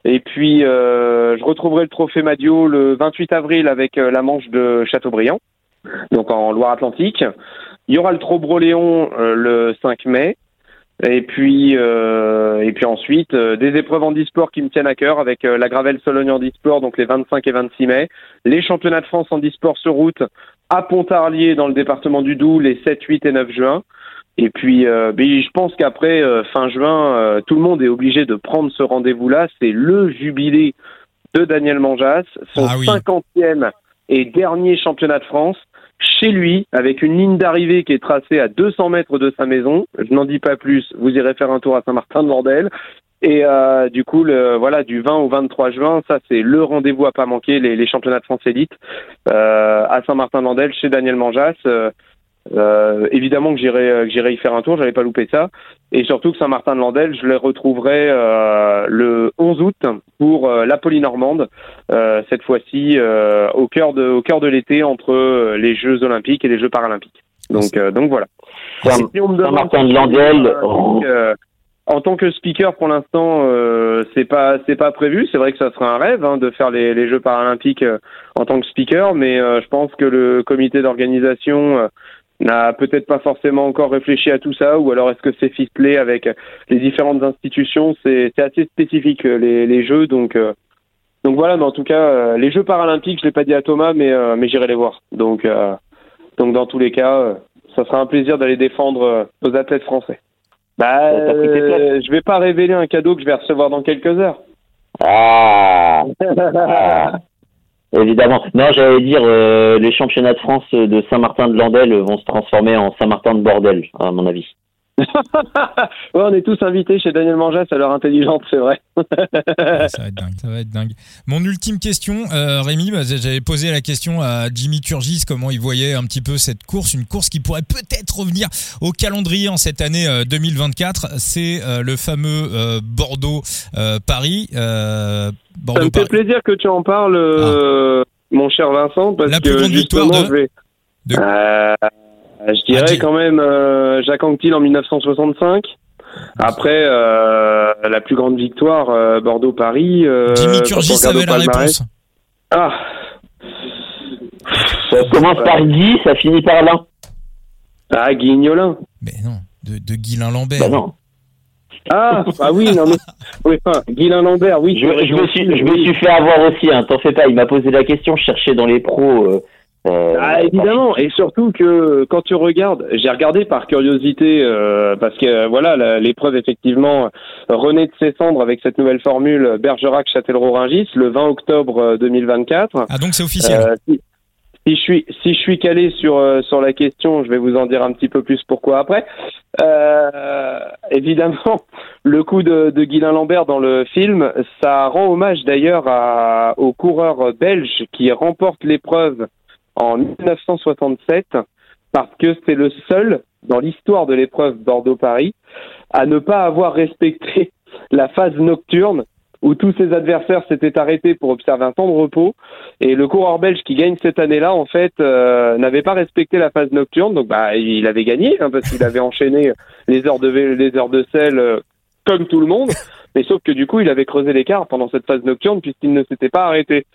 Et puis, je retrouverai le trophée Madio le 28 avril avec la manche de Châteaubriand, donc en Loire-Atlantique. Il y aura le Trobroléon euh, le 5 mai. Et puis, euh, et puis ensuite, euh, des épreuves en e-sport qui me tiennent à cœur avec euh, la Gravelle Sologne en e-sport, donc les 25 et 26 mai. Les championnats de France en e-sport sur route à Pontarlier dans le département du Doubs les 7, 8 et 9 juin. Et puis, ben, je pense qu'après fin juin, tout le monde est obligé de prendre ce rendez-vous-là. C'est le jubilé de Daniel Manjas, son ah oui. 50e et dernier championnat de France chez lui, avec une ligne d'arrivée qui est tracée à 200 mètres de sa maison. Je n'en dis pas plus, vous irez faire un tour à Saint-Martin-de-Bordel. Et euh, du coup, voilà, du 20 au 23 juin, ça c'est le rendez-vous à pas manquer, les, championnats de France élite euh, à Saint-Martin-de-Bordel chez Daniel Manjas. Euh, euh, évidemment que j'irai euh, que j'irai y faire un tour, j'avais pas loupé ça. Et surtout que Saint-Martin-de-Landel, je les retrouverai euh, le 11 août pour euh, la Polynormande, euh, cette fois-ci euh, au cœur de au cœur de l'été entre les Jeux Olympiques et les Jeux Paralympiques. Donc donc voilà. Saint-Martin-de-Landel. en tant que speaker, pour l'instant, c'est pas c'est pas prévu. C'est vrai que ça serait un rêve hein, de faire les, les Jeux paralympiques en tant que speaker, mais je pense que le comité d'organisation n'a peut-être pas forcément encore réfléchi à tout ça, ou alors est-ce que c'est ficelé avec les différentes institutions? C'est assez spécifique euh, les, les jeux, donc euh, donc voilà. Mais en tout cas, euh, les Jeux paralympiques, je l'ai pas dit à Thomas, mais euh, mais j'irai les voir. Donc euh, donc dans tous les cas, euh, ça sera un plaisir d'aller défendre aux athlètes français. Bah, je vais pas révéler un cadeau que je vais recevoir dans quelques heures. Ah. ah. Évidemment. Non, j'allais dire, euh, les championnats de France de Saint-Martin-de-Landel vont se transformer en Saint-Martin-de-Bordel, à mon avis. ouais, on est tous invités chez Daniel Manjas à l'heure intelligente, c'est vrai. ça va être dingue, ça va être dingue. Mon ultime question, euh, Rémi, bah, j'avais posé la question à Jimmy Turgis, comment il voyait un petit peu cette course, une course qui pourrait peut-être revenir au calendrier en cette année euh, 2024. C'est euh, le fameux euh, Bordeaux-Paris. Euh, Bordeaux, ça me fait plaisir que tu en parles, ah. mon cher Vincent, parce la plus que grande victoire de... je vais... de... Je dirais quand même euh, Jacques Anquetil en 1965. Après, euh, la plus grande victoire, euh, Bordeaux-Paris. Euh, Jimmy Turgis avait la réponse. Ah. Ça commence par Guy, ça finit par l'un. Ah, Guignolin. Mais non, de, de Guilain Lambert. Bah non. Ah, ah oui, non mais oui, enfin, Guilain Lambert, oui. Je, je me suis, je me suis fait avoir aussi. Hein, T'en fais pas. Il m'a posé la question. Je cherchais dans les pros. Euh, euh, ah, évidemment, et surtout que quand tu regardes, j'ai regardé par curiosité euh, parce que voilà l'épreuve effectivement renaît de ses cendres avec cette nouvelle formule Bergerac Châtellerault-Ringis le 20 octobre 2024. Ah donc c'est officiel. Si, si, je suis si je suis calé sur sur la question, je vais vous en dire un petit peu plus pourquoi après. Euh, évidemment, le coup de, de Guylain Lambert dans le film, ça rend hommage d'ailleurs au coureur belge qui remporte l'épreuve en 1967 parce que c'est le seul dans l'histoire de l'épreuve Bordeaux-Paris à ne pas avoir respecté la phase nocturne où tous ses adversaires s'étaient arrêtés pour observer un temps de repos. Et le coureur belge qui gagne cette année-là, en fait, euh, n'avait pas respecté la phase nocturne. Donc, bah, il avait gagné hein, parce qu'il avait enchaîné les heures de les heures de sel euh, comme tout le monde. Mais sauf que du coup, il avait creusé l'écart pendant cette phase nocturne puisqu'il ne s'était pas arrêté.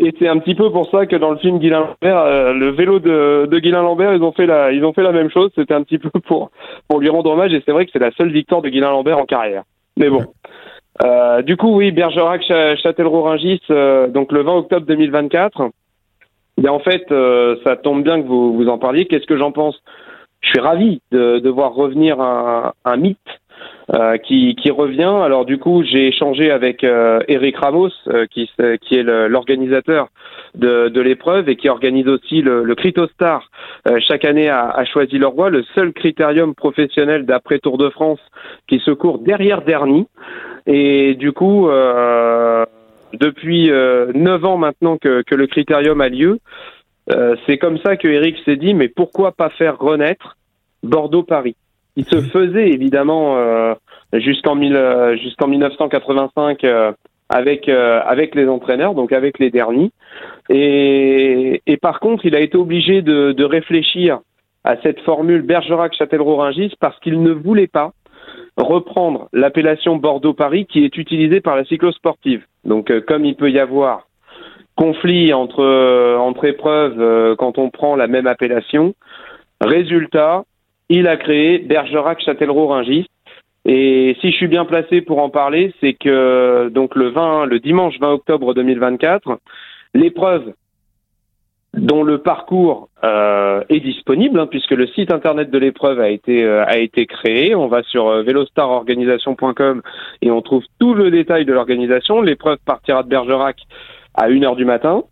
Et c'est un petit peu pour ça que dans le film Guilain Lambert, euh, le vélo de, de Guilain Lambert, ils ont fait la, ils ont fait la même chose. C'était un petit peu pour pour lui rendre hommage. Et c'est vrai que c'est la seule victoire de Guilain Lambert en carrière. Mais bon. Euh, du coup, oui, Bergerac, Châtellerault-Ringis, euh, donc le 20 octobre 2024. Et en fait, euh, ça tombe bien que vous, vous en parliez. Qu'est-ce que j'en pense? Je suis ravi de, de voir revenir un, un mythe euh, qui, qui, revient. Alors du coup, j'ai échangé avec euh, Eric Ramos, euh, qui, qui, est l'organisateur de, de l'épreuve et qui organise aussi le, le Critostar chaque année à, à Choisy-le-Roi, le seul critérium professionnel d'après Tour de France qui se court derrière Dernier. Et du coup, depuis neuf ans maintenant que, que, le critérium a lieu, c'est comme ça que Eric s'est dit, mais pourquoi pas faire renaître Bordeaux-Paris? Il se faisait évidemment euh, jusqu'en euh, jusqu'en 1985 euh, avec avec les entraîneurs, donc avec les derniers. Et, et par contre, il a été obligé de, de réfléchir à cette formule Bergerac-Châtellerault-Ringis parce qu'il ne voulait pas reprendre l'appellation Bordeaux-Paris qui est utilisée par la cyclosportive. Donc, comme il peut y avoir conflit entre entre épreuves quand on prend la même appellation, résultat, il a créé Bergerac Châtellerault Ringis. Et si je suis bien placé pour en parler, c'est que donc le 20, le dimanche 20 octobre 2024, l'épreuve dont le parcours euh, est disponible, hein, puisque le site internet de l'épreuve a été euh, créé. On va sur euh, velostarorganisation.com et on trouve tout le détail de l'organisation. L'épreuve partira de Bergerac à 1h du matin.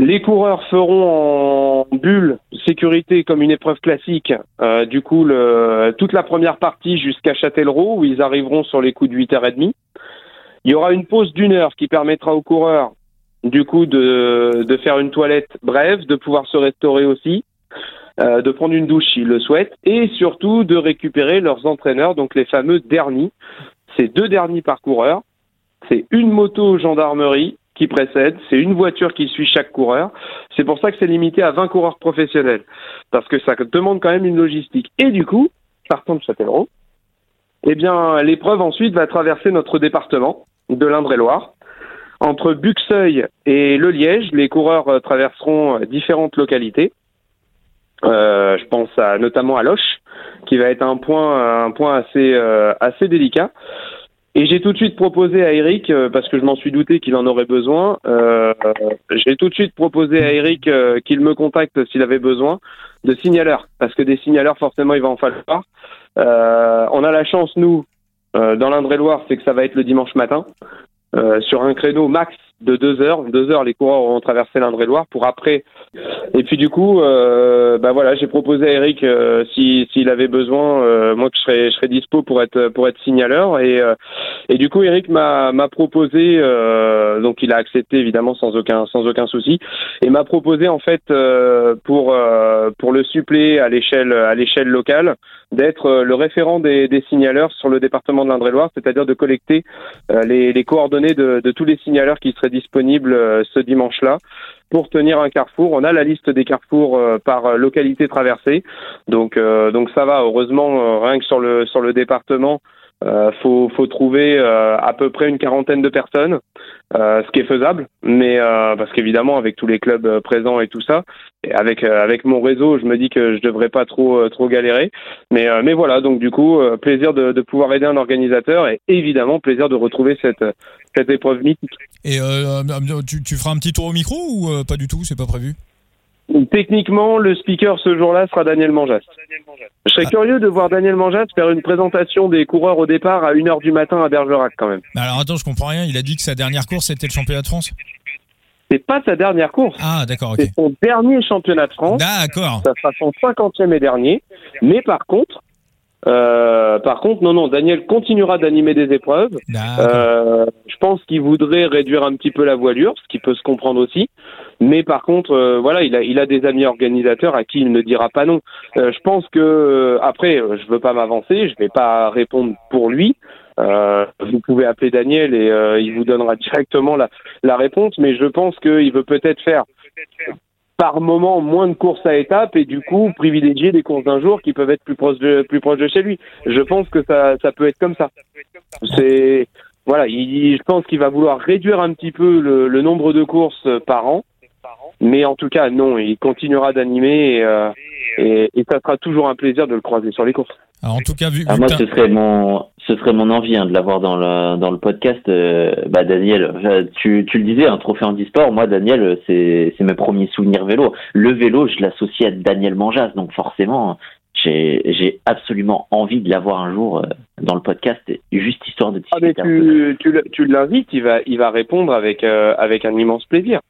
Les coureurs feront en bulle sécurité comme une épreuve classique. Euh, du coup, le, toute la première partie jusqu'à Châtellerault où ils arriveront sur les coups de 8h30. Il y aura une pause d'une heure qui permettra aux coureurs du coup de, de faire une toilette brève, de pouvoir se restaurer aussi, euh, de prendre une douche s'ils le souhaitent et surtout de récupérer leurs entraîneurs, donc les fameux derniers. C'est deux derniers par coureur. C'est une moto gendarmerie qui précède, c'est une voiture qui suit chaque coureur. C'est pour ça que c'est limité à 20 coureurs professionnels, parce que ça demande quand même une logistique. Et du coup, partant de Châtellerault, eh bien, l'épreuve ensuite va traverser notre département de l'Indre-et-Loire. Entre Buxeuil et Le Liège, les coureurs euh, traverseront euh, différentes localités. Euh, je pense notamment à Loche, qui va être un point, un point assez, assez délicat. Et j'ai tout de suite proposé à Eric, euh, parce que je m'en suis douté qu'il en aurait besoin, euh, j'ai tout de suite proposé à Eric euh, qu'il me contacte s'il avait besoin de signaleurs, parce que des signaleurs, forcément, il va en falloir. on a la chance, nous, dans l'Indre-et-Loire, c'est que ça va être le dimanche matin, sur un créneau max de deux heures. Deux heures, les coureurs auront traversé l'Indre-et-Loire pour après. Et puis du coup, euh, bah voilà, j'ai proposé à Eric euh, si s'il avait besoin, euh, moi que je serais je serais dispo pour être pour être signaleur. Et euh, et du coup, Eric m'a m'a proposé, euh, donc il a accepté évidemment sans aucun sans aucun souci, et m'a proposé en fait pour pour le suppléer à l'échelle à l'échelle locale d'être le référent des, des signaleurs sur le département de l'Indre-et-Loire, c'est-à-dire de collecter les, les coordonnées de, de tous les signaleurs qui seraient disponible euh, ce dimanche-là pour tenir un carrefour. On a la liste des carrefours euh, par localité traversée, donc euh, donc ça va. Heureusement, rien que sur le sur le département, Euh, faut, faut trouver euh, à peu près une quarantaine de personnes, euh, ce qui est faisable. Mais euh, parce qu'évidemment, avec tous les clubs euh, présents et tout ça, et avec euh, avec mon réseau, je me dis que je devrais pas trop euh, trop galérer. Mais euh, mais voilà, donc du coup, euh, plaisir de, de pouvoir aider un organisateur et évidemment plaisir de retrouver cette cette épreuve mythique. Et euh, tu, tu feras un petit tour au micro ou euh, pas du tout C'est pas prévu? Techniquement, le speaker ce jour-là sera Daniel Manjas. Je serais Ah. curieux de voir Daniel Manjas faire une présentation des coureurs au départ à 1h du matin à Bergerac quand même. Mais Alors attends, je comprends rien. Il a dit que sa dernière course c'était le championnat de France? C'est pas sa dernière course, Ah d'accord, ok. c'est son dernier championnat de France. D'accord. Ça sera son 50e et dernier. Mais par contre, euh, par contre, non, non, Daniel continuera d'animer des épreuves. Euh, je pense qu'il voudrait réduire un petit peu la voilure, ce qui peut se comprendre aussi. Mais par contre, euh, voilà, il a, il a des amis organisateurs à qui il ne dira pas non. Euh, je pense que euh, après, je veux pas m'avancer, je vais pas répondre pour lui. Euh, vous pouvez appeler Daniel et euh, il vous donnera directement la, la réponse. Mais je pense qu'il veut peut-être faire par moment moins de courses à étapes et du coup privilégier des courses d'un jour qui peuvent être plus proches de plus proches de chez lui. Je pense que ça ça peut être comme ça. C'est voilà, il, je pense qu'il va vouloir réduire un petit peu le, le nombre de courses par an, mais en tout cas non, il continuera d'animer et, euh, et, et ça sera toujours un plaisir de le croiser sur les courses. Alors, en tout cas, vu, vu Ah, moi, ce serait mon, ce serait mon envie hein, de l'avoir dans le, dans le podcast. Euh, bah, Daniel, tu, tu le disais, un trophée handisport. Moi, Daniel, c'est, c'est mes premiers souvenirs vélo. Le vélo, je l'associe à Daniel Manjas, donc forcément, j'ai, j'ai absolument envie de l'avoir un jour euh, dans le podcast, juste histoire de Ah mais discuter. un peu. tu, tu l'invites, il va il va répondre avec euh, avec un immense plaisir.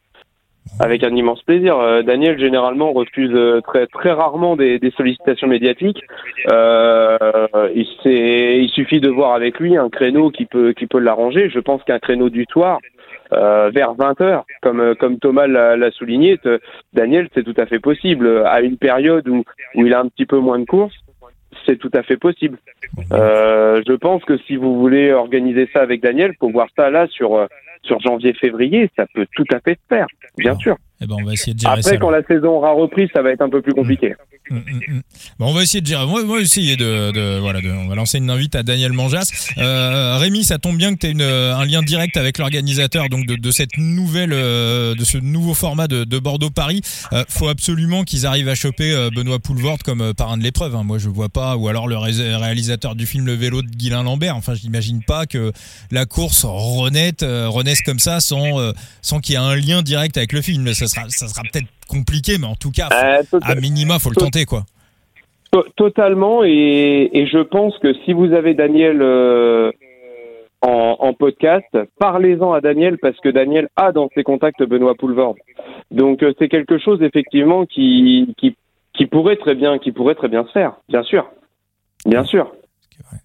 Avec un immense plaisir. Euh, Daniel généralement refuse euh, très très rarement des, des sollicitations médiatiques. Euh, il, il suffit de voir avec lui un créneau qui peut qui peut l'arranger. Je pense qu'un créneau du soir euh, vers 20 heures, comme euh, comme Thomas l'a, souligné, Daniel c'est tout à fait possible à une période où où il a un petit peu moins de courses. C'est tout à fait possible. Euh, je pense que si vous voulez organiser ça avec Daniel, faut voir ça là sur euh, sur janvier-février, ça peut tout à fait se faire, bien sûr. eh ben, on va essayer de gérer ça. Après, quand la saison aura repris, ça va être un peu plus compliqué. Mm, mm. Bon, on va essayer de gérer. On va, essayer de, de- voilà, de, on va lancer une invite à Daniel Manjas. Euh, Rémi, ça tombe bien que tu une, un lien direct avec l'organisateur donc de, de cette nouvelle, euh, de ce nouveau format de, de Bordeaux Paris. Euh, faut absolument qu'ils arrivent à choper euh, Benoît Poulvord comme euh, parrain de l'épreuve. hein. Moi, je vois pas, ou alors le ré- réalisateur du film Le Vélo de Guylain Lambert. Enfin, je n'imagine pas que la course euh, renaisse comme ça sans, sans qu'il y ait un lien direct avec le film. Ça sera, ça sera peut-être compliqué, mais en tout cas, faut- Euh, à minima, faut le tenter, quoi. To- Totalement, et, et je pense que si vous avez Daniel euh, en, en podcast, parlez-en à Daniel parce que Daniel a dans ses contacts Benoît Poulvord. Donc euh, c'est quelque chose effectivement qui, qui qui pourrait très bien qui pourrait très bien se faire, bien sûr, bien sûr.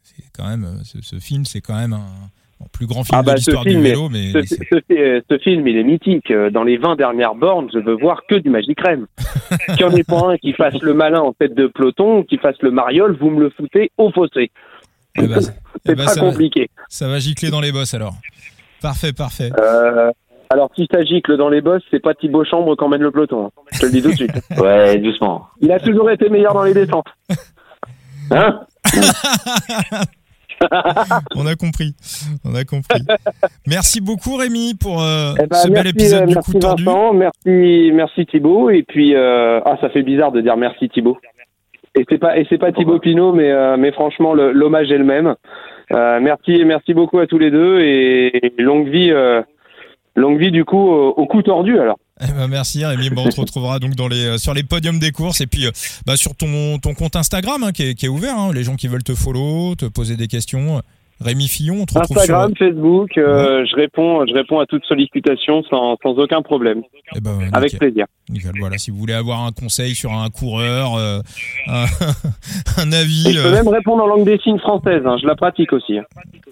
C'est quand même ce, ce film, c'est quand même un bon, plus grand film Ah bah, de ce l'histoire du film vélo, mais, Ce, mais c'est- ce- ce- ce film, il est mythique. Euh, Dans les 20 dernières bornes, je veux voir que du Magic Crème. Qu'il n'y en ait pas un qui fasse le malin en tête de peloton, qui fasse le mariole, vous me le foutez au fossé. eh ben, C'est eh ben, pas ça, va, compliqué. ça va gicler dans les bosses alors. Parfait, parfait. Euh, alors, si ça gicle dans les bosses, c'est pas Thibaut Chambre qu'emmène le peloton. hein. Je te le dis tout de suite. Ouais, doucement. Il a toujours été meilleur dans les descentes. Hein On a compris, on a compris. Merci beaucoup Rémi pour euh, Eh ben, ce bel épisode euh, du merci coup. Vincent, merci, merci Thibaut. Et puis, euh, ah, ça fait bizarre de dire merci Thibaut. Et c'est pas, et c'est pas Thibaut Pinot, mais, euh, mais franchement, le- l'hommage est le même. Euh, merci, merci beaucoup à tous les deux et longue vie, euh, longue vie du coup au, au coup tordu alors. Eh ben, merci Rémi, on te retrouvera donc euh, sur les podiums des courses et puis euh, bah, sur ton, compte Instagram hein, qui, est, ouvert. hein. les gens qui veulent te follow, te poser des questions. Rémi Fillon, on te retrouve Instagram, sur... Facebook, euh, je réponds, je réponds à toute sollicitation sans, sans aucun problème, Eh ben, avec nickel. plaisir. Nickel. Voilà, si vous voulez avoir un conseil sur un coureur, euh, un, un Et avis, je peux euh, même répondre en langue des signes française. hein, je la pratique aussi. hein.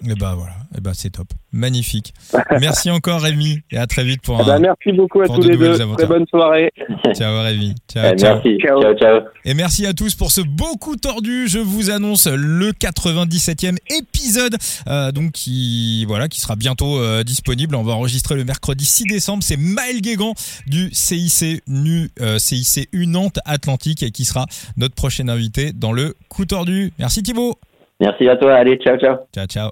eh ben voilà, eh ben c'est top, magnifique. Merci encore Rémi et à très vite pour Eh ben, un. merci beaucoup à tous de les deux. aventures. Très bonne soirée. Ciao Rémi, ciao, ciao. merci. Ciao. ciao. ciao. Et merci à tous pour ce beau coup tordu. Je vous annonce le 97e épisode, donc qui voilà, qui sera bientôt euh, disponible. On va enregistrer le mercredi 6 décembre. C'est Maël Guégan du CIC NU, euh, CIC U Nantes Atlantique et qui sera notre prochain invité dans le coup tordu. Merci Thibaut. Merci à toi. Allez, ciao, ciao. Ciao, ciao.